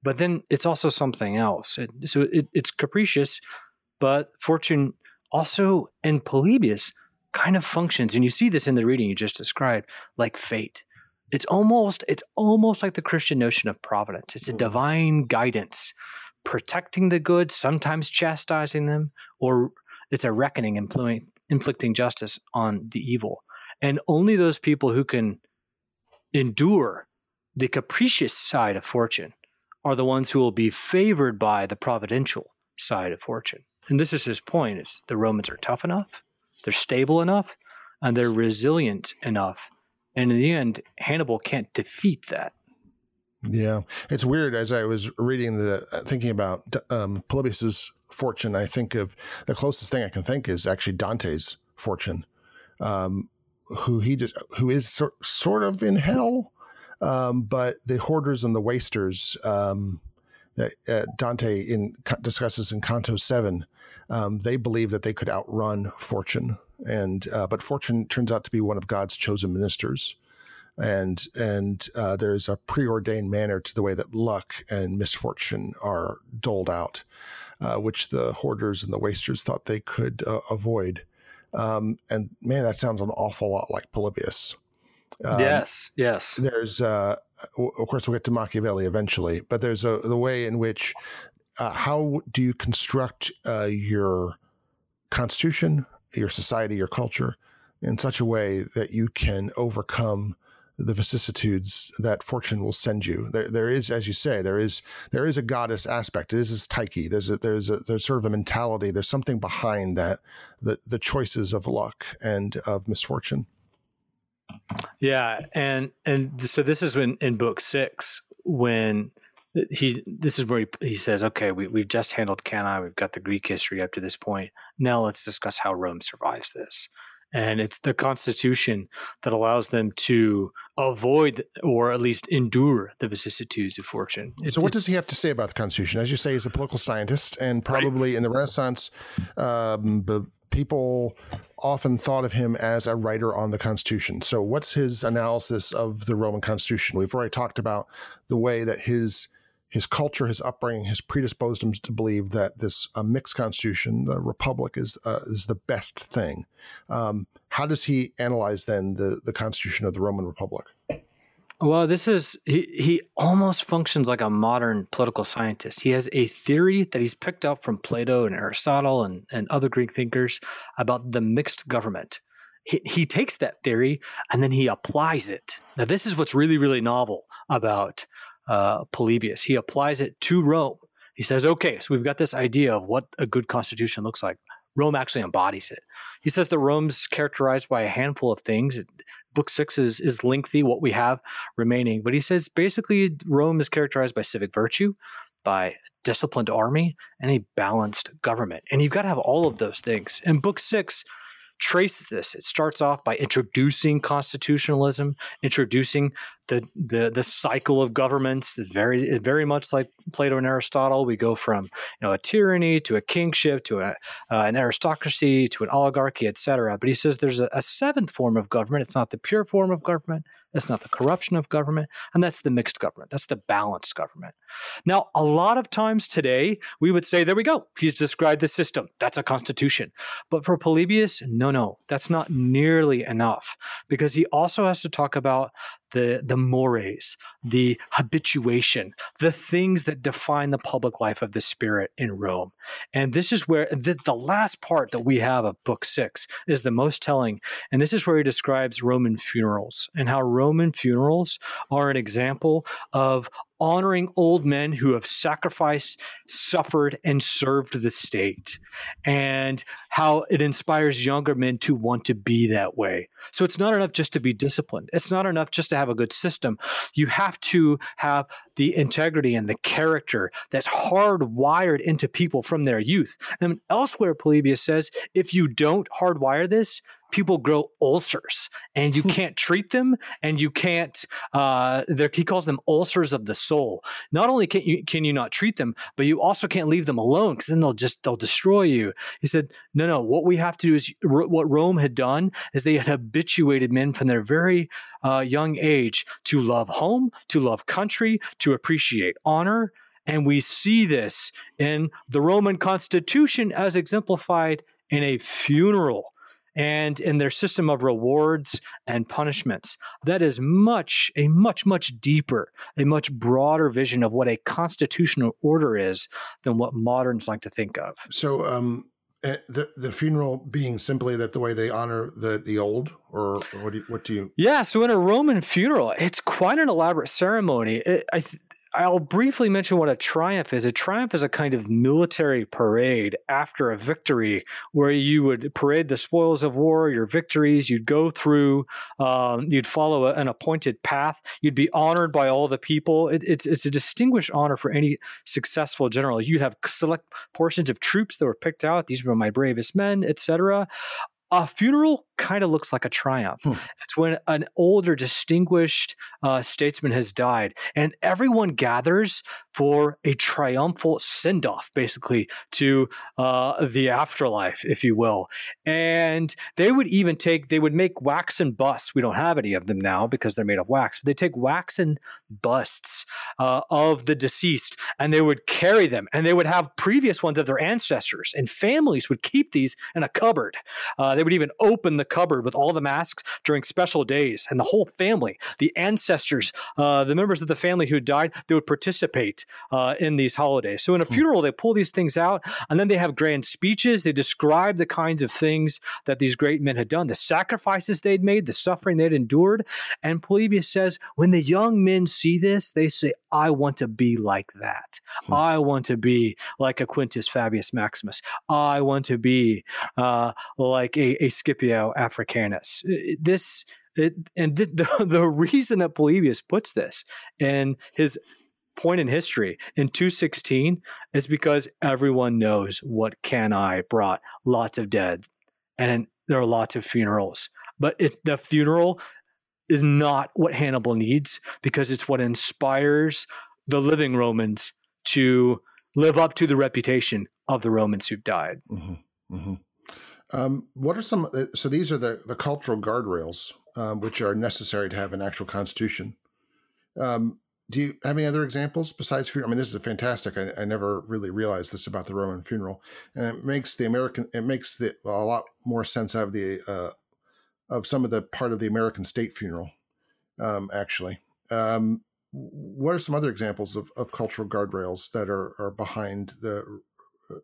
but then it's also something else. so it's capricious, but fortune also in Polybius kind of functions, and you see this in the reading you just described, like fate. It's almost it's almost like the Christian notion of providence. It's a mm. divine guidance, protecting the good, sometimes chastising them, or it's a reckoning, inflicting justice on the evil. And only those people who can endure the capricious side of fortune are the ones who will be favored by the providential side of fortune. And this is his point: is the Romans are tough enough, they're stable enough and they're resilient enough. And in the end, Hannibal can't defeat that. Yeah, it's weird. As I was reading the, uh, thinking about um, Polybius's fortune, I think of the closest thing I can think is actually Dante's fortune, um, who he just, who is so, sort of in hell, um, but the hoarders and the wasters um, that uh, Dante in discusses in Canto Seven um, they believe that they could outrun fortune, and uh, but fortune turns out to be one of God's chosen ministers, and and uh, there's a preordained manner to the way that luck and misfortune are doled out. uh, which the hoarders and the wasters thought they could uh, avoid. Um, and man, that sounds an awful lot like Polybius. Um, yes, yes. There's, uh, of course, we'll get to Machiavelli eventually, but there's a the way in which uh, how do you construct uh, your constitution, your society, your culture in such a way that you can overcome the vicissitudes that fortune will send you. There, there is, as you say, there is there is a goddess aspect. This is Tyche. There's a there's a there's sort of a mentality. There's something behind that the the choices of luck and of misfortune. Yeah, and and so this is when in book six when he this is where he, he says, okay, we we've just handled Cannae, we've got the Greek history up to this point. Now let's discuss how Rome survives this. And it's the Constitution that allows them to avoid or at least endure the vicissitudes of fortune. It, so, what does he have to say about the Constitution? As you say, he's a political scientist, and probably right. in the Renaissance, um, the people often thought of him as a writer on the Constitution. So, what's his analysis of the Roman Constitution? We've already talked about the way that his his culture, his upbringing, has predisposed him to believe that this uh, mixed constitution, the republic, is uh, is the best thing. Um, how does he analyze then the the constitution of the Roman Republic? Well, this is he, he almost functions like a modern political scientist. He has a theory that he's picked up from Plato and Aristotle and, and other Greek thinkers about the mixed government. He, he takes that theory and then he applies it. Now, this is what's really, really novel about uh, Polybius. He applies it to Rome. He says, okay, so we've got this idea of what a good constitution looks like. Rome actually embodies it. He says that Rome's characterized by a handful of things. Book six is, is lengthy, what we have remaining, but he says basically Rome is characterized by civic virtue, by disciplined army, and a balanced government. And you've got to have all of those things. And book six, traces this. It starts off by introducing constitutionalism, introducing the the the cycle of governments. Very very much like Plato and Aristotle. We go from you know a tyranny to a kingship to a, uh, an aristocracy to an oligarchy, etc. But he says there's a, a seventh form of government. It's not the pure form of government. It's not the corruption of government, and that's the mixed government. That's the balanced government. Now, a lot of times today, we would say, there we go. He's described the system. That's a constitution. But for Polybius, no, no, that's not nearly enough because he also has to talk about the the mores, the habituation, the things that define the public life of the spirit in Rome. And this is where the, the last part that we have of book six is the most telling. And this is where he describes Roman funerals and how Roman funerals are an example of honoring old men who have sacrificed, suffered, and served the state, and how it inspires younger men to want to be that way. So it's not enough just to be disciplined. It's not enough just to have a good system. You have to have the integrity and the character that's hardwired into people from their youth. And elsewhere, Polybius says, if you don't hardwire this, people grow ulcers and you hmm. can't treat them and you can't uh he calls them ulcers of the soul. Not only can you can you not treat them but you also can't leave them alone because then they'll just they'll destroy you. He said no no what we have to do is what rome had done is they had habituated men from their very uh, young age to love home to love country to appreciate honor and we see this in the roman constitution as exemplified in a funeral and in their system of rewards and punishments. That is much, a much, much deeper, a much broader vision of what a constitutional order is than what moderns like to think of. So, um, eh, the the funeral being simply that the way they honor the the old, or what do you, what do you? Yeah, so in a Roman funeral, it's quite an elaborate ceremony. It, I th- I'll briefly mention what a triumph is. A triumph is a kind of military parade after a victory where you would parade the spoils of war, your victories. You'd go through, um, you'd follow a, an appointed path. You'd be honored by all the people. It, it's, it's a distinguished honor for any successful general. You'd have select portions of troops that were picked out. These were my bravest men, etc a funeral kind of looks like a triumph. Hmm. It's when an older, distinguished uh, statesman has died, and everyone gathers for a triumphal send off, basically, to uh, the afterlife, if you will. And they would even take, they would make waxen busts. We don't have any of them now because they're made of wax, but they take waxen busts uh, of the deceased and they would carry them and they would have previous ones of their ancestors, and families would keep these in a cupboard. They would even open the cupboard with all the masks during special days, and the whole family, the ancestors, uh, the members of the family who died, they would participate uh, in these holidays. So in a hmm. funeral, they pull these things out, and then they have grand speeches. They describe the kinds of things that these great men had done, the sacrifices they'd made, the suffering they'd endured. And Polybius says, when the young men see this, they say, I want to be like that. Hmm. I want to be like a Quintus Fabius Maximus. I want to be uh, like a, a Scipio Africanus. This it, and th- *laughs* the, the reason that Polybius puts this in his point in history in 216 is because everyone knows what Cannae brought lots of dead and there are lots of funerals. But it, the funeral is not what Hannibal needs because it's what inspires the living Romans to live up to the reputation of the Romans who've died. Mm-hmm. Mm-hmm. Um, what are some? Uh, so these are the the cultural guardrails um, which are necessary to have an actual constitution. Um, do you have any other examples besides? I mean, this is fantastic. I, I, never really realized this about the Roman funeral, and it makes the American it makes the a lot more sense of the uh, of some of the part of the American state funeral. Um, actually, um, what are some other examples of, of cultural guardrails that are, are behind the uh,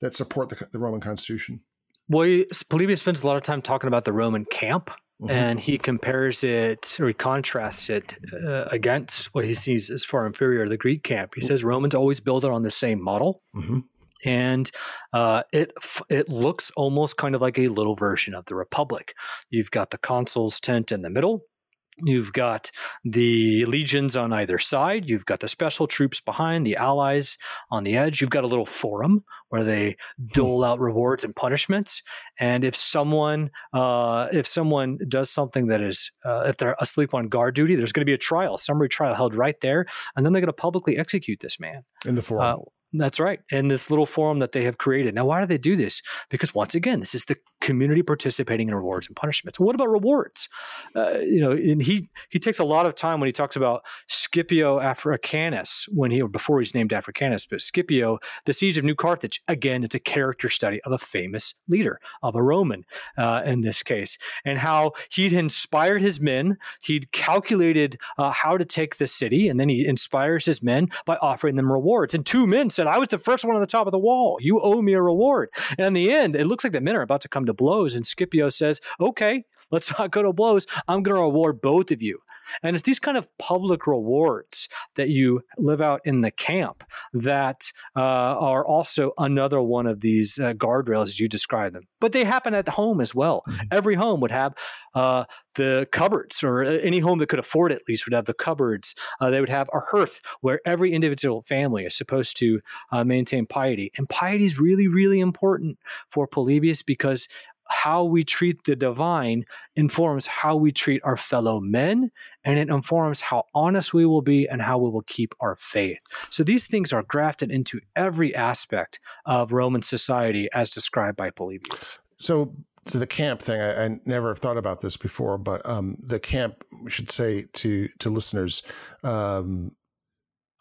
that support the, the Roman Constitution? Well, Polybius spends a lot of time talking about the Roman camp, mm-hmm. and he compares it or he contrasts it uh, against what he sees as far inferior to the Greek camp. He mm-hmm. says Romans always build it on the same model. Mm-hmm. And uh, it it looks almost kind of like a little version of the Republic. You've got the consul's tent in the middle, You've got the legions on either side. You've got the special troops behind, the allies on the edge. You've got a little forum where they hmm. dole out rewards and punishments. And if someone, uh, if someone does something that is, uh, if they're asleep on guard duty, there's going to be a trial, summary trial held right there, and then they're going to publicly execute this man in the forum. Uh, that's right. And this little forum that they have created. Now, why do they do this? Because once again, this is the community participating in rewards and punishments. What about rewards? Uh, you know, and he he takes a lot of time when he talks about Scipio Africanus when he before he's named Africanus, but Scipio, the siege of New Carthage. Again, it's a character study of a famous leader of a Roman uh, in this case, and how he'd inspired his men. He'd calculated uh, how to take the city, and then he inspires his men by offering them rewards. And two men said said, I was the first one on the top of the wall. You owe me a reward. And in the end, it looks like the men are about to come to blows. And Scipio says, Okay, let's not go to blows. I'm going to reward both of you. And it's these kind of public rewards that you live out in the camp that uh, are also another one of these uh, guardrails as you describe them. But they happen at home as well. Mm-hmm. Every home would have uh, the cupboards, or uh, any home that could afford it at least would have the cupboards. Uh, they would have a hearth where every individual family is supposed to uh, maintain piety. And piety is really, really important for Polybius because how we treat the divine informs how we treat our fellow men, and it informs how honest we will be and how we will keep our faith. So these things are grafted into every aspect of Roman society as described by Polybius. So to the camp thing, I, I, never have thought about this before, but um, the camp, we should say to to listeners, um,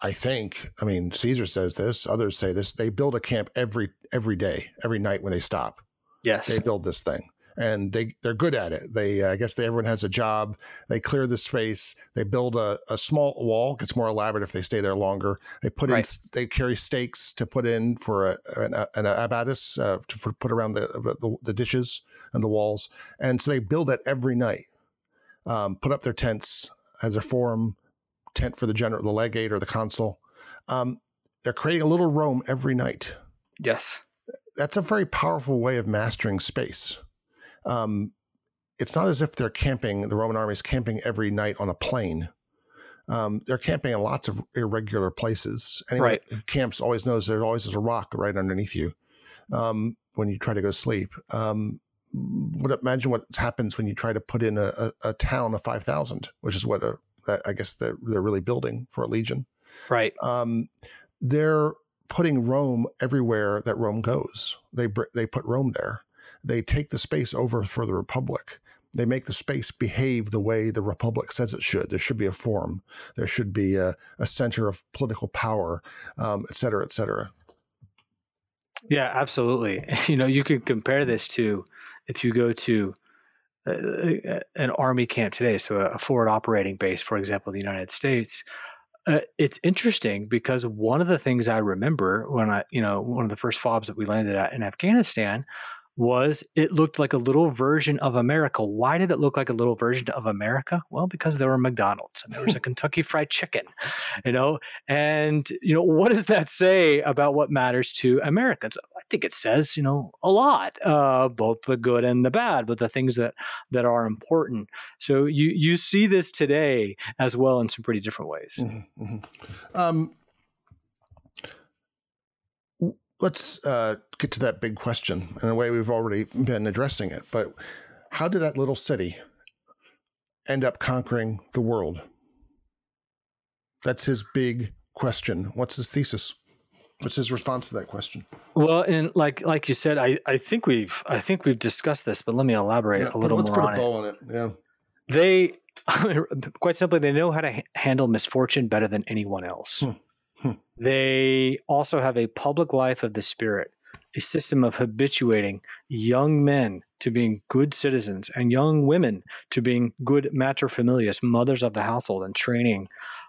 I think, I mean, Caesar says this, others say this. They build a camp every every day, every night when they stop. Yes, they build this thing, and they they're good at it. They uh, I guess they, everyone has a job. They clear the space. They build a, a small wall. Gets more elaborate if they stay there longer. They put right. in they carry stakes to put in for a, an, an abatis uh, to for, put around the, the, the dishes and the walls. And so they build it every night. Um, put up their tents as a forum tent for the general, the legate or the consul. Um, they're creating a little Rome every night. Yes that's a very powerful way of mastering space. Um, it's not as if they're camping, the Roman army is camping every night on a plain. Um, they're camping in lots of irregular places. Anyone right. who camps always knows there always is a rock right underneath you um, when you try to go sleep. Um, what imagine what happens when you try to put in a, a, a town of 5000 which is what a, that i guess they're, they're really building for a legion right um, they're putting rome everywhere that rome goes they they put rome there they take the space over for the republic they make the space behave the way the republic says it should. There should be a forum. There should be a, a center of political power, um, et cetera, et cetera. Yeah, absolutely. *laughs* You know, you could compare this to if you go to an army camp today, so a forward operating base, for example, in the United States. Uh, it's interesting because one of the things I remember when I, you know, one of the first FOBs that we landed at in Afghanistan was it looked like a little version of America. Why did it look like a little version of America? Well, because there were McDonald's and there was a *laughs* Kentucky Fried Chicken, you know. And you know, what does that say about what matters to Americans? I think it says, you know, a lot, uh, both the good and the bad, but the things that that are important. So you you see this today as well in some pretty different ways. Mm-hmm, mm-hmm. Um, let's uh, get to that big question. In a way, we've already been addressing it, but how did that little city end up conquering the world? That's his big question. What's his thesis? What's his response to that question? Well, and like like you said, I, I think we've I think we've discussed this, but let me elaborate yeah, a little let's more. Let's put a bow on it. Yeah. They *laughs* quite simply they know how to handle misfortune better than anyone else. Hmm. Hmm. They also have a public life of the spirit, a system of habituating young men to being good citizens and young women to being good materfamilias, mothers of the household, and training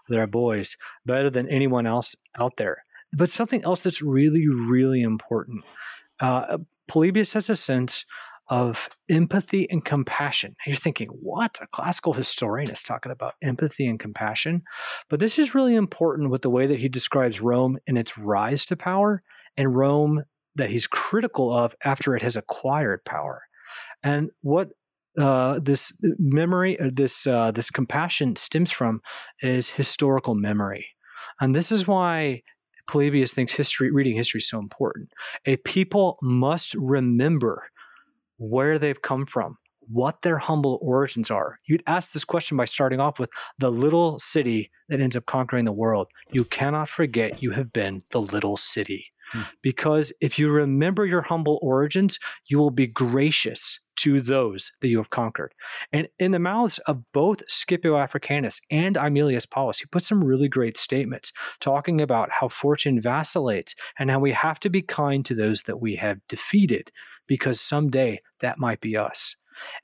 their boys better than anyone else out there. But something else that's really, really important. Uh, Polybius has a sense of empathy and compassion. And you're thinking, what? A classical historian is talking about empathy and compassion. But this is really important with the way that he describes Rome in its rise to power and Rome that he's critical of after it has acquired power. And what uh, this memory, or this uh, this compassion stems from, is historical memory, and this is why Polybius thinks history, reading history, is so important. A people must remember where they've come from, what their humble origins are. You'd ask this question by starting off with the little city that ends up conquering the world. You cannot forget you have been the little city. Hmm. Because if you remember your humble origins, you will be gracious to those that you have conquered. And in the mouths of both Scipio Africanus and Aemilius Paulus, he put some really great statements talking about how fortune vacillates and how we have to be kind to those that we have defeated because someday that might be us.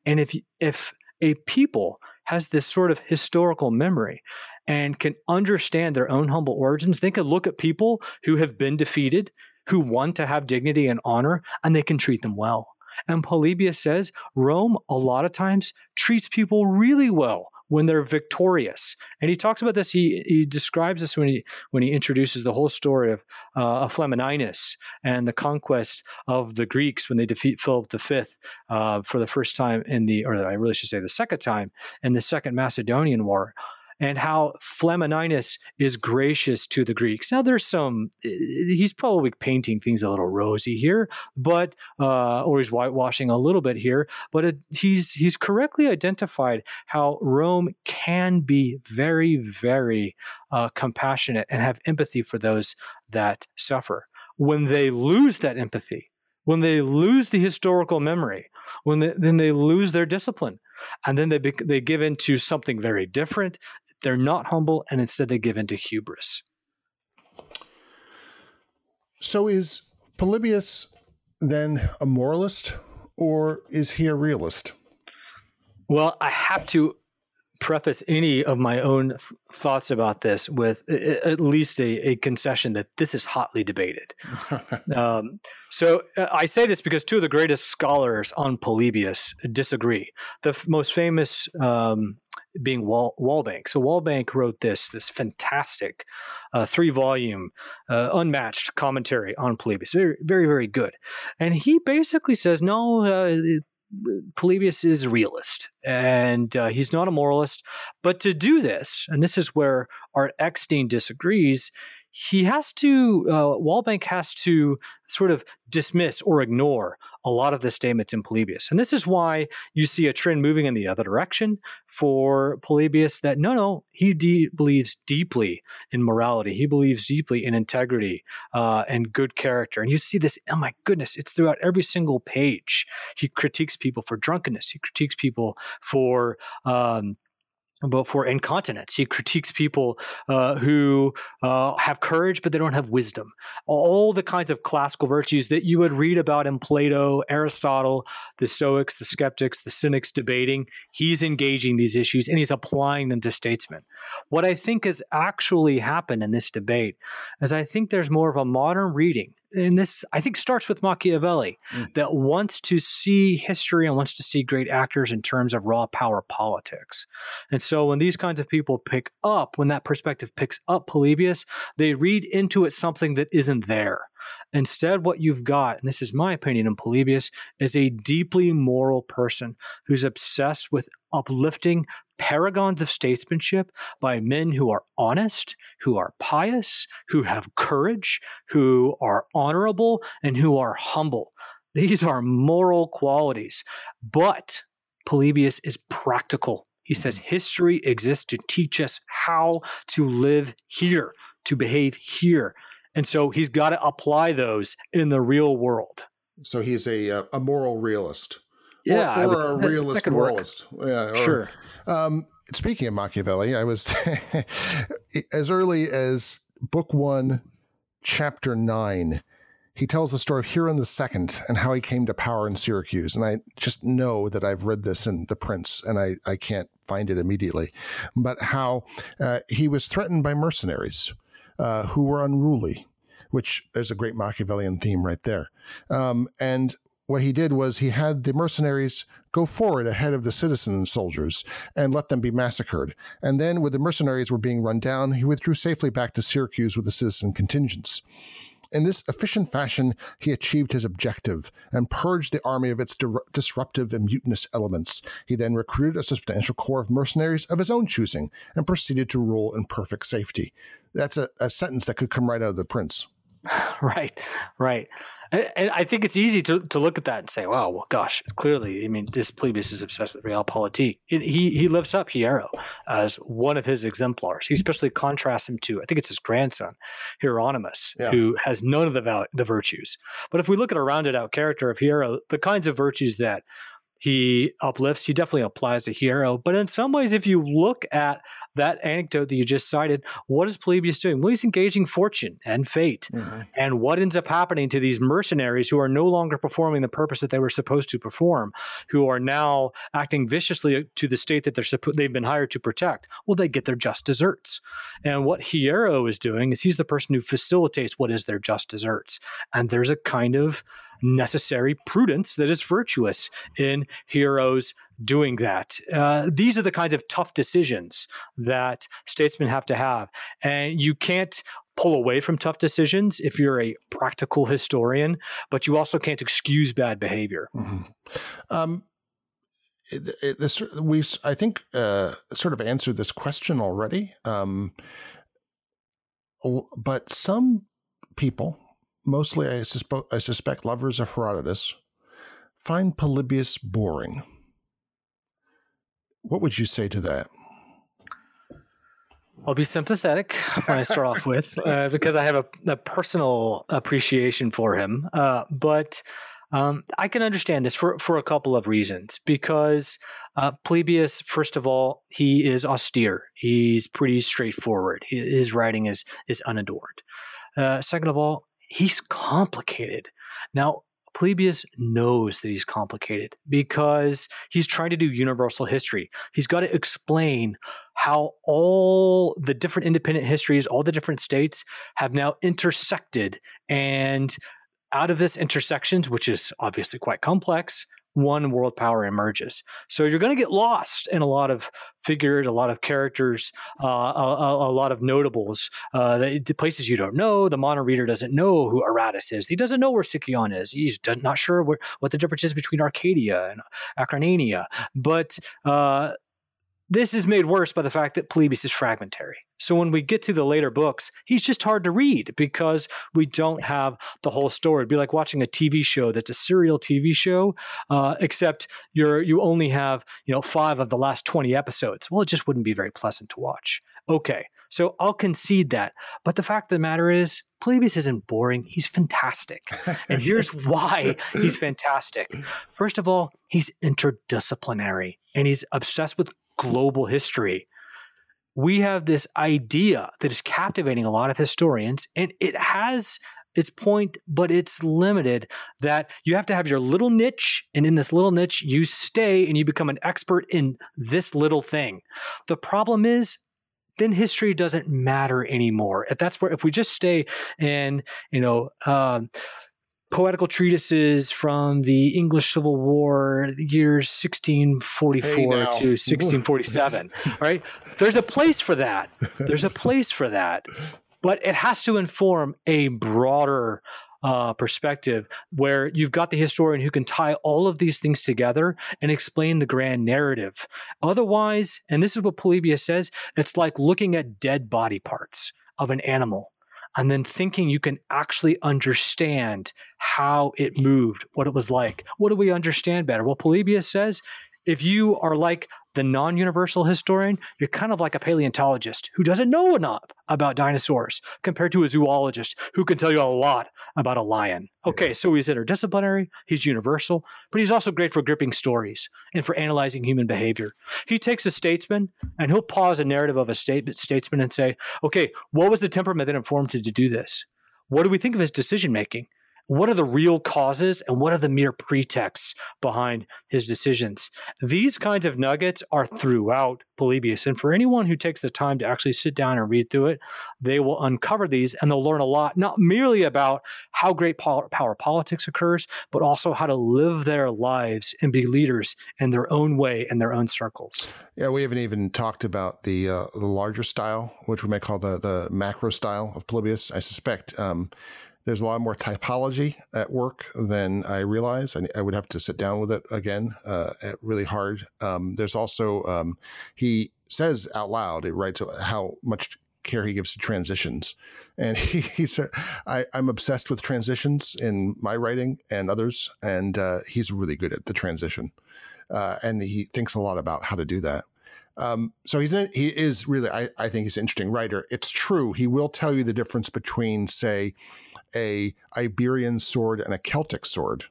And if if a people has this sort of historical memory and can understand their own humble origins, they can look at people who have been defeated, who want to have dignity and honor, and they can treat them well. And Polybius says Rome, a lot of times, treats people really well when they're victorious. And he talks about this. He he describes this when he when he introduces the whole story of uh, of Flamininus and the conquest of the Greeks when they defeat Philip V uh, for the first time in the, or I really should say the second time in the Second Macedonian War and how Flamininus is gracious to the Greeks. Now, there's some, he's probably painting things a little rosy here, but, uh, or he's whitewashing a little bit here, but it, he's, he's correctly identified how Rome can be very, very uh, compassionate and have empathy for those that suffer. When they lose that empathy, when they lose the historical memory, when they, then they lose their discipline, and then they they give into something very different. They're not humble, and instead they give into hubris. So is Polybius then a moralist, or is he a realist? Well, I have to preface any of my own th- thoughts about this with at least a, a, concession that this is hotly debated. *laughs* um, so uh, I say this because two of the greatest scholars on Polybius disagree. The f- most famous um, being Wal- Walbank. So Walbank wrote this this fantastic uh, three volume, uh, unmatched commentary on Polybius. Very, very, very good. And he basically says, no, uh, Polybius is a realist and uh, he's not a moralist. But to do this, and this is where Art Eckstein disagrees, he has to, uh, Walbank has to sort of dismiss or ignore a lot of the statements in Polybius. And this is why you see a trend moving in the other direction for Polybius that no, no, he de- believes deeply in morality. He believes deeply in integrity uh, and good character. And you see this, oh my goodness, it's throughout every single page. He critiques people for drunkenness, he critiques people for. Um, but for incontinence. He critiques people uh, who uh, have courage, but they don't have wisdom. All the kinds of classical virtues that you would read about in Plato, Aristotle, the Stoics, the skeptics, the cynics debating, he's engaging these issues and he's applying them to statesmen. What I think has actually happened in this debate is I think there's more of a modern reading and this I think starts with Machiavelli mm. that wants to see history and wants to see great actors in terms of raw power politics. And so when these kinds of people pick up, when that perspective picks up Polybius, they read into it something that isn't there. Instead, what you've got, and this is my opinion in Polybius, is a deeply moral person who's obsessed with uplifting paragons of statesmanship by men who are honest, who are pious, who have courage, who are honorable, and who are humble. These are moral qualities. But Polybius is practical. He says mm-hmm. history exists to teach us how to live here, to behave here. And so he's got to apply those in the real world. So he's a uh, a moral realist. Yeah, or, or would, a *laughs* realist moralist. Yeah, or, sure. Um, speaking of Machiavelli, I was *laughs* as early as book one, chapter nine. He tells the story of Hieron II and how he came to power in Syracuse. And I just know that I've read this in The Prince and I, I can't find it immediately. But how uh, he was threatened by mercenaries uh, who were unruly, which there's a great Machiavellian theme right there. Um, and what he did was he had the mercenaries go forward ahead of the citizen soldiers and let them be massacred. And then, when the mercenaries were being run down, he withdrew safely back to Syracuse with the citizen contingents. In this efficient fashion, he achieved his objective and purged the army of its di- disruptive and mutinous elements. He then recruited a substantial corps of mercenaries of his own choosing and proceeded to rule in perfect safety. That's a, a sentence that could come right out of the prince. *laughs* right, right. And I think it's easy to, to look at that and say, "Wow, well, gosh, clearly, I mean, this Polybius is obsessed with realpolitik." He he lifts up Hiero as one of his exemplars. He especially contrasts him to, I think it's his grandson, Hieronymus, yeah. who has none of the val- the virtues. But if we look at a rounded out character of Hiero, the kinds of virtues that he uplifts. He definitely applies to Hiero. But in some ways, if you look at that anecdote that you just cited, what is Polybius doing? Well, he's engaging fortune and fate. Mm-hmm. And what ends up happening to these mercenaries who are no longer performing the purpose that they were supposed to perform, who are now acting viciously to the state that they're they've been hired to protect? Well, they get their just deserts. And what Hiero is doing is he's the person who facilitates what is their just deserts. And there's a kind of necessary prudence that is virtuous in Hiero's doing that. Uh, these are the kinds of tough decisions that statesmen have to have. And you can't pull away from tough decisions if you're a practical historian, but you also can't excuse bad behavior. Mm-hmm. Um, it, it, this, we, I think, uh, sort of answered this question already. Um, but some people, mostly I, suspe- I suspect lovers of Herodotus, find Polybius boring. What would you say to that? I'll be sympathetic when I start off with, *laughs* uh, because I have a, a, personal appreciation for him. Uh, but um, I can understand this for, for a couple of reasons. Because uh, Polybius, first of all, he is austere. He's pretty straightforward. His writing is is unadorned. Uh, second of all, he's complicated. Now, Polybius knows that he's complicated because he's trying to do universal history. He's got to explain how all the different independent histories, all the different states have now intersected. And out of this intersections, which is obviously quite complex, one world power emerges. So you're going to get lost in a lot of figures, a lot of characters, uh, a, a, lot of notables, uh, the, the, places you don't know. The modern reader doesn't know who Aratus is. He doesn't know where Sicyon is. He's not sure where, what the difference is between Arcadia and Acarnania. But uh, this is made worse by the fact that Polybius is fragmentary. So when we get to the later books, he's just hard to read because we don't have the whole story. It'd be like watching a TV show that's a serial TV show, uh, except you're you only have you know five of the last twenty episodes. Well, it just wouldn't be very pleasant to watch. Okay, so I'll concede that. But the fact of the matter is, Polybius isn't boring. He's fantastic. *laughs* And here's why he's fantastic. First of all, he's interdisciplinary and he's obsessed with global history we have this idea that is captivating a lot of historians, and it has its point, but it's limited that you have to have your little niche, and in this little niche, you stay and you become an expert in this little thing. The problem is, then history doesn't matter anymore. If that's where, if we just stay in, you know, um, poetical treatises from the English Civil War, years 1644 hey to 1647. *laughs* right? There's a place for that. There's a place for that, but it has to inform a broader uh, perspective where you've got the historian who can tie all of these things together and explain the grand narrative. Otherwise, and this is what Polybius says, it's like looking at dead body parts of an animal and then thinking you can actually understand how it moved, what it was like. What do we understand better? Well, Polybius says if you are like the non universal historian, you're kind of like a paleontologist who doesn't know enough about dinosaurs compared to a zoologist who can tell you a lot about a lion. Okay, so he's interdisciplinary, he's universal, but he's also great for gripping stories and for analyzing human behavior. He takes a statesman and he'll pause a narrative of a state, statesman and say, okay, what was the temperament that informed him to do this? What do we think of his decision making? What are the real causes and what are the mere pretexts behind his decisions. These kinds of nuggets are throughout Polybius. And for anyone who takes the time to actually sit down and read through it, they will uncover these and they'll learn a lot, not merely about how great power, politics occurs, but also how to live their lives and be leaders in their own way in their own circles. Yeah, we haven't even talked about the uh, the larger style, which we may call the the macro style of Polybius. I suspect um, there's a lot more typology at work than I realize. I, I would have to sit down with it again, uh, really hard. Um, there's also, um, he says out loud, it writes how much care he gives to transitions. And *laughs* he, he's, a, I, I'm obsessed with transitions in my writing and others. And uh, he's really good at the transition. Uh, and he thinks a lot about how to do that. Um, so he's in, he is really, I, I think he's an interesting writer. It's true. He will tell you the difference between, say, a Iberian sword and a Celtic sword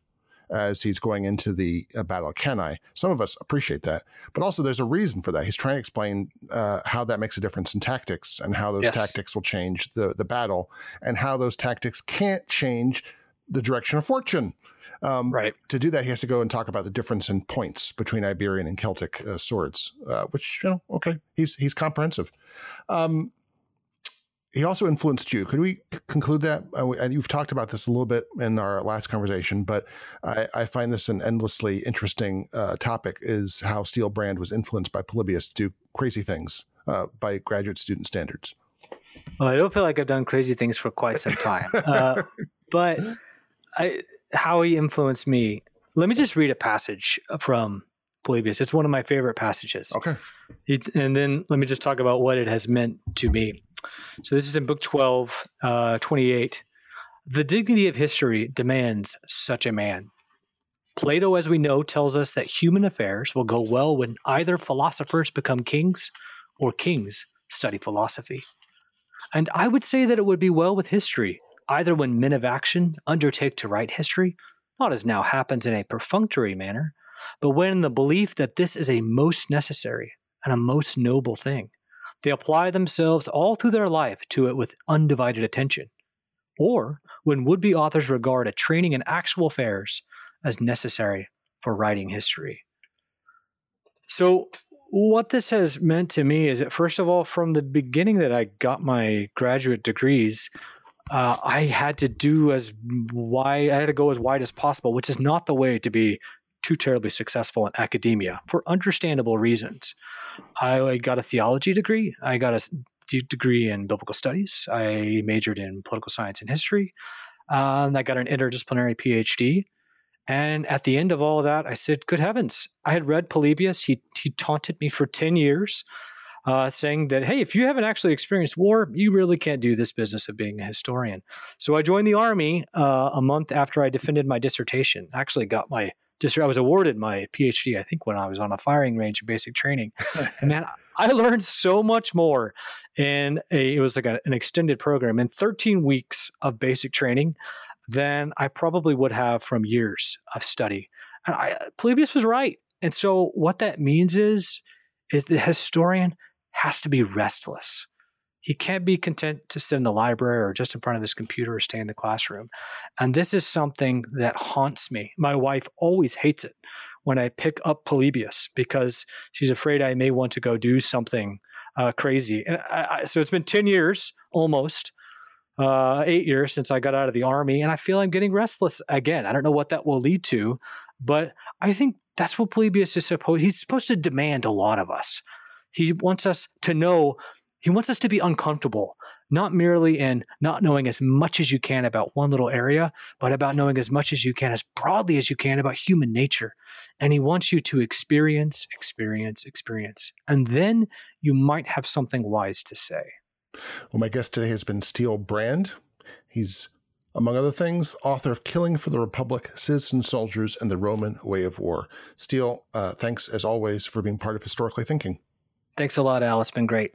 as he's going into the uh, Battle of Cannae. Some of us appreciate that, but also there's a reason for that. He's trying to explain uh, how that makes a difference in tactics and how those yes. tactics will change the the battle, and how those tactics can't change the direction of fortune. Um, right. To do that, he has to go and talk about the difference in points between Iberian and Celtic uh, swords, uh, which you know, okay, he's he's comprehensive. Um, he also influenced you. Could we conclude that? Uh, and you've talked about this a little bit in our last conversation, but I, I find this an endlessly interesting uh, topic: is how Steele Brand was influenced by Polybius to do crazy things uh, by graduate student standards. Well, I don't feel like I've done crazy things for quite some time, *laughs* uh, but I, how he influenced me. Let me just read a passage from Polybius. It's one of my favorite passages. Okay. He, and then let me just talk about what it has meant to me. So this is in Book 12, uh, 28. The dignity of history demands such a man. Plato, as we know, tells us that human affairs will go well when either philosophers become kings or kings study philosophy. And I would say that it would be well with history, either when men of action undertake to write history, not as now happens in a perfunctory manner, but when the belief that this is a most necessary and a most noble thing, they apply themselves all through their life to it with undivided attention. Or when would be authors regard a training in actual affairs as necessary for writing history. So, what this has meant to me is that, first of all, from the beginning that I got my graduate degrees, uh, I had to do as wide, I had to go as wide as possible, which is not the way to be too terribly successful in academia for understandable reasons. I got a theology degree. I got a degree in biblical studies. I majored in political science and history. Um, I got an interdisciplinary PhD. And at the end of all of that, I said, Good heavens, I had read Polybius. He, he taunted me for 10 years. uh, saying that, hey, if you haven't actually experienced war, you really can't do this business of being a historian. So I joined the Army uh, a month after I defended my dissertation. I actually got my I was awarded my PhD, I think, when I was on a firing range in basic training. *laughs* and man, I learned so much more in a, it was like a, an extended program in 13 weeks of basic training than I probably would have from years of study. And I, Polybius was right. And so what that means is, is the historian has to be restless. He can't be content to sit in the library or just in front of his computer or stay in the classroom. And this is something that haunts me. My wife always hates it when I pick up Polybius because she's afraid I may want to go do something uh, crazy. And I, I, so it's been 10 years almost, uh, eight years since I got out of the army, and I feel I'm getting restless again. I don't know what that will lead to, but I think that's what Polybius is supposed. He's supposed to demand a lot of us. He wants us to know, he wants us to be uncomfortable, not merely in not knowing as much as you can about one little area, but about knowing as much as you can, as broadly as you can about human nature. And he wants you to experience, experience, experience. And then you might have something wise to say. Well, my guest today has been Steele Brand. He's among other things, author of Killing for the Republic, Citizen Soldiers, and the Roman Way of War. Steele, uh, thanks as always for being part of Historically Thinking. Thanks a lot, Al. It's been great.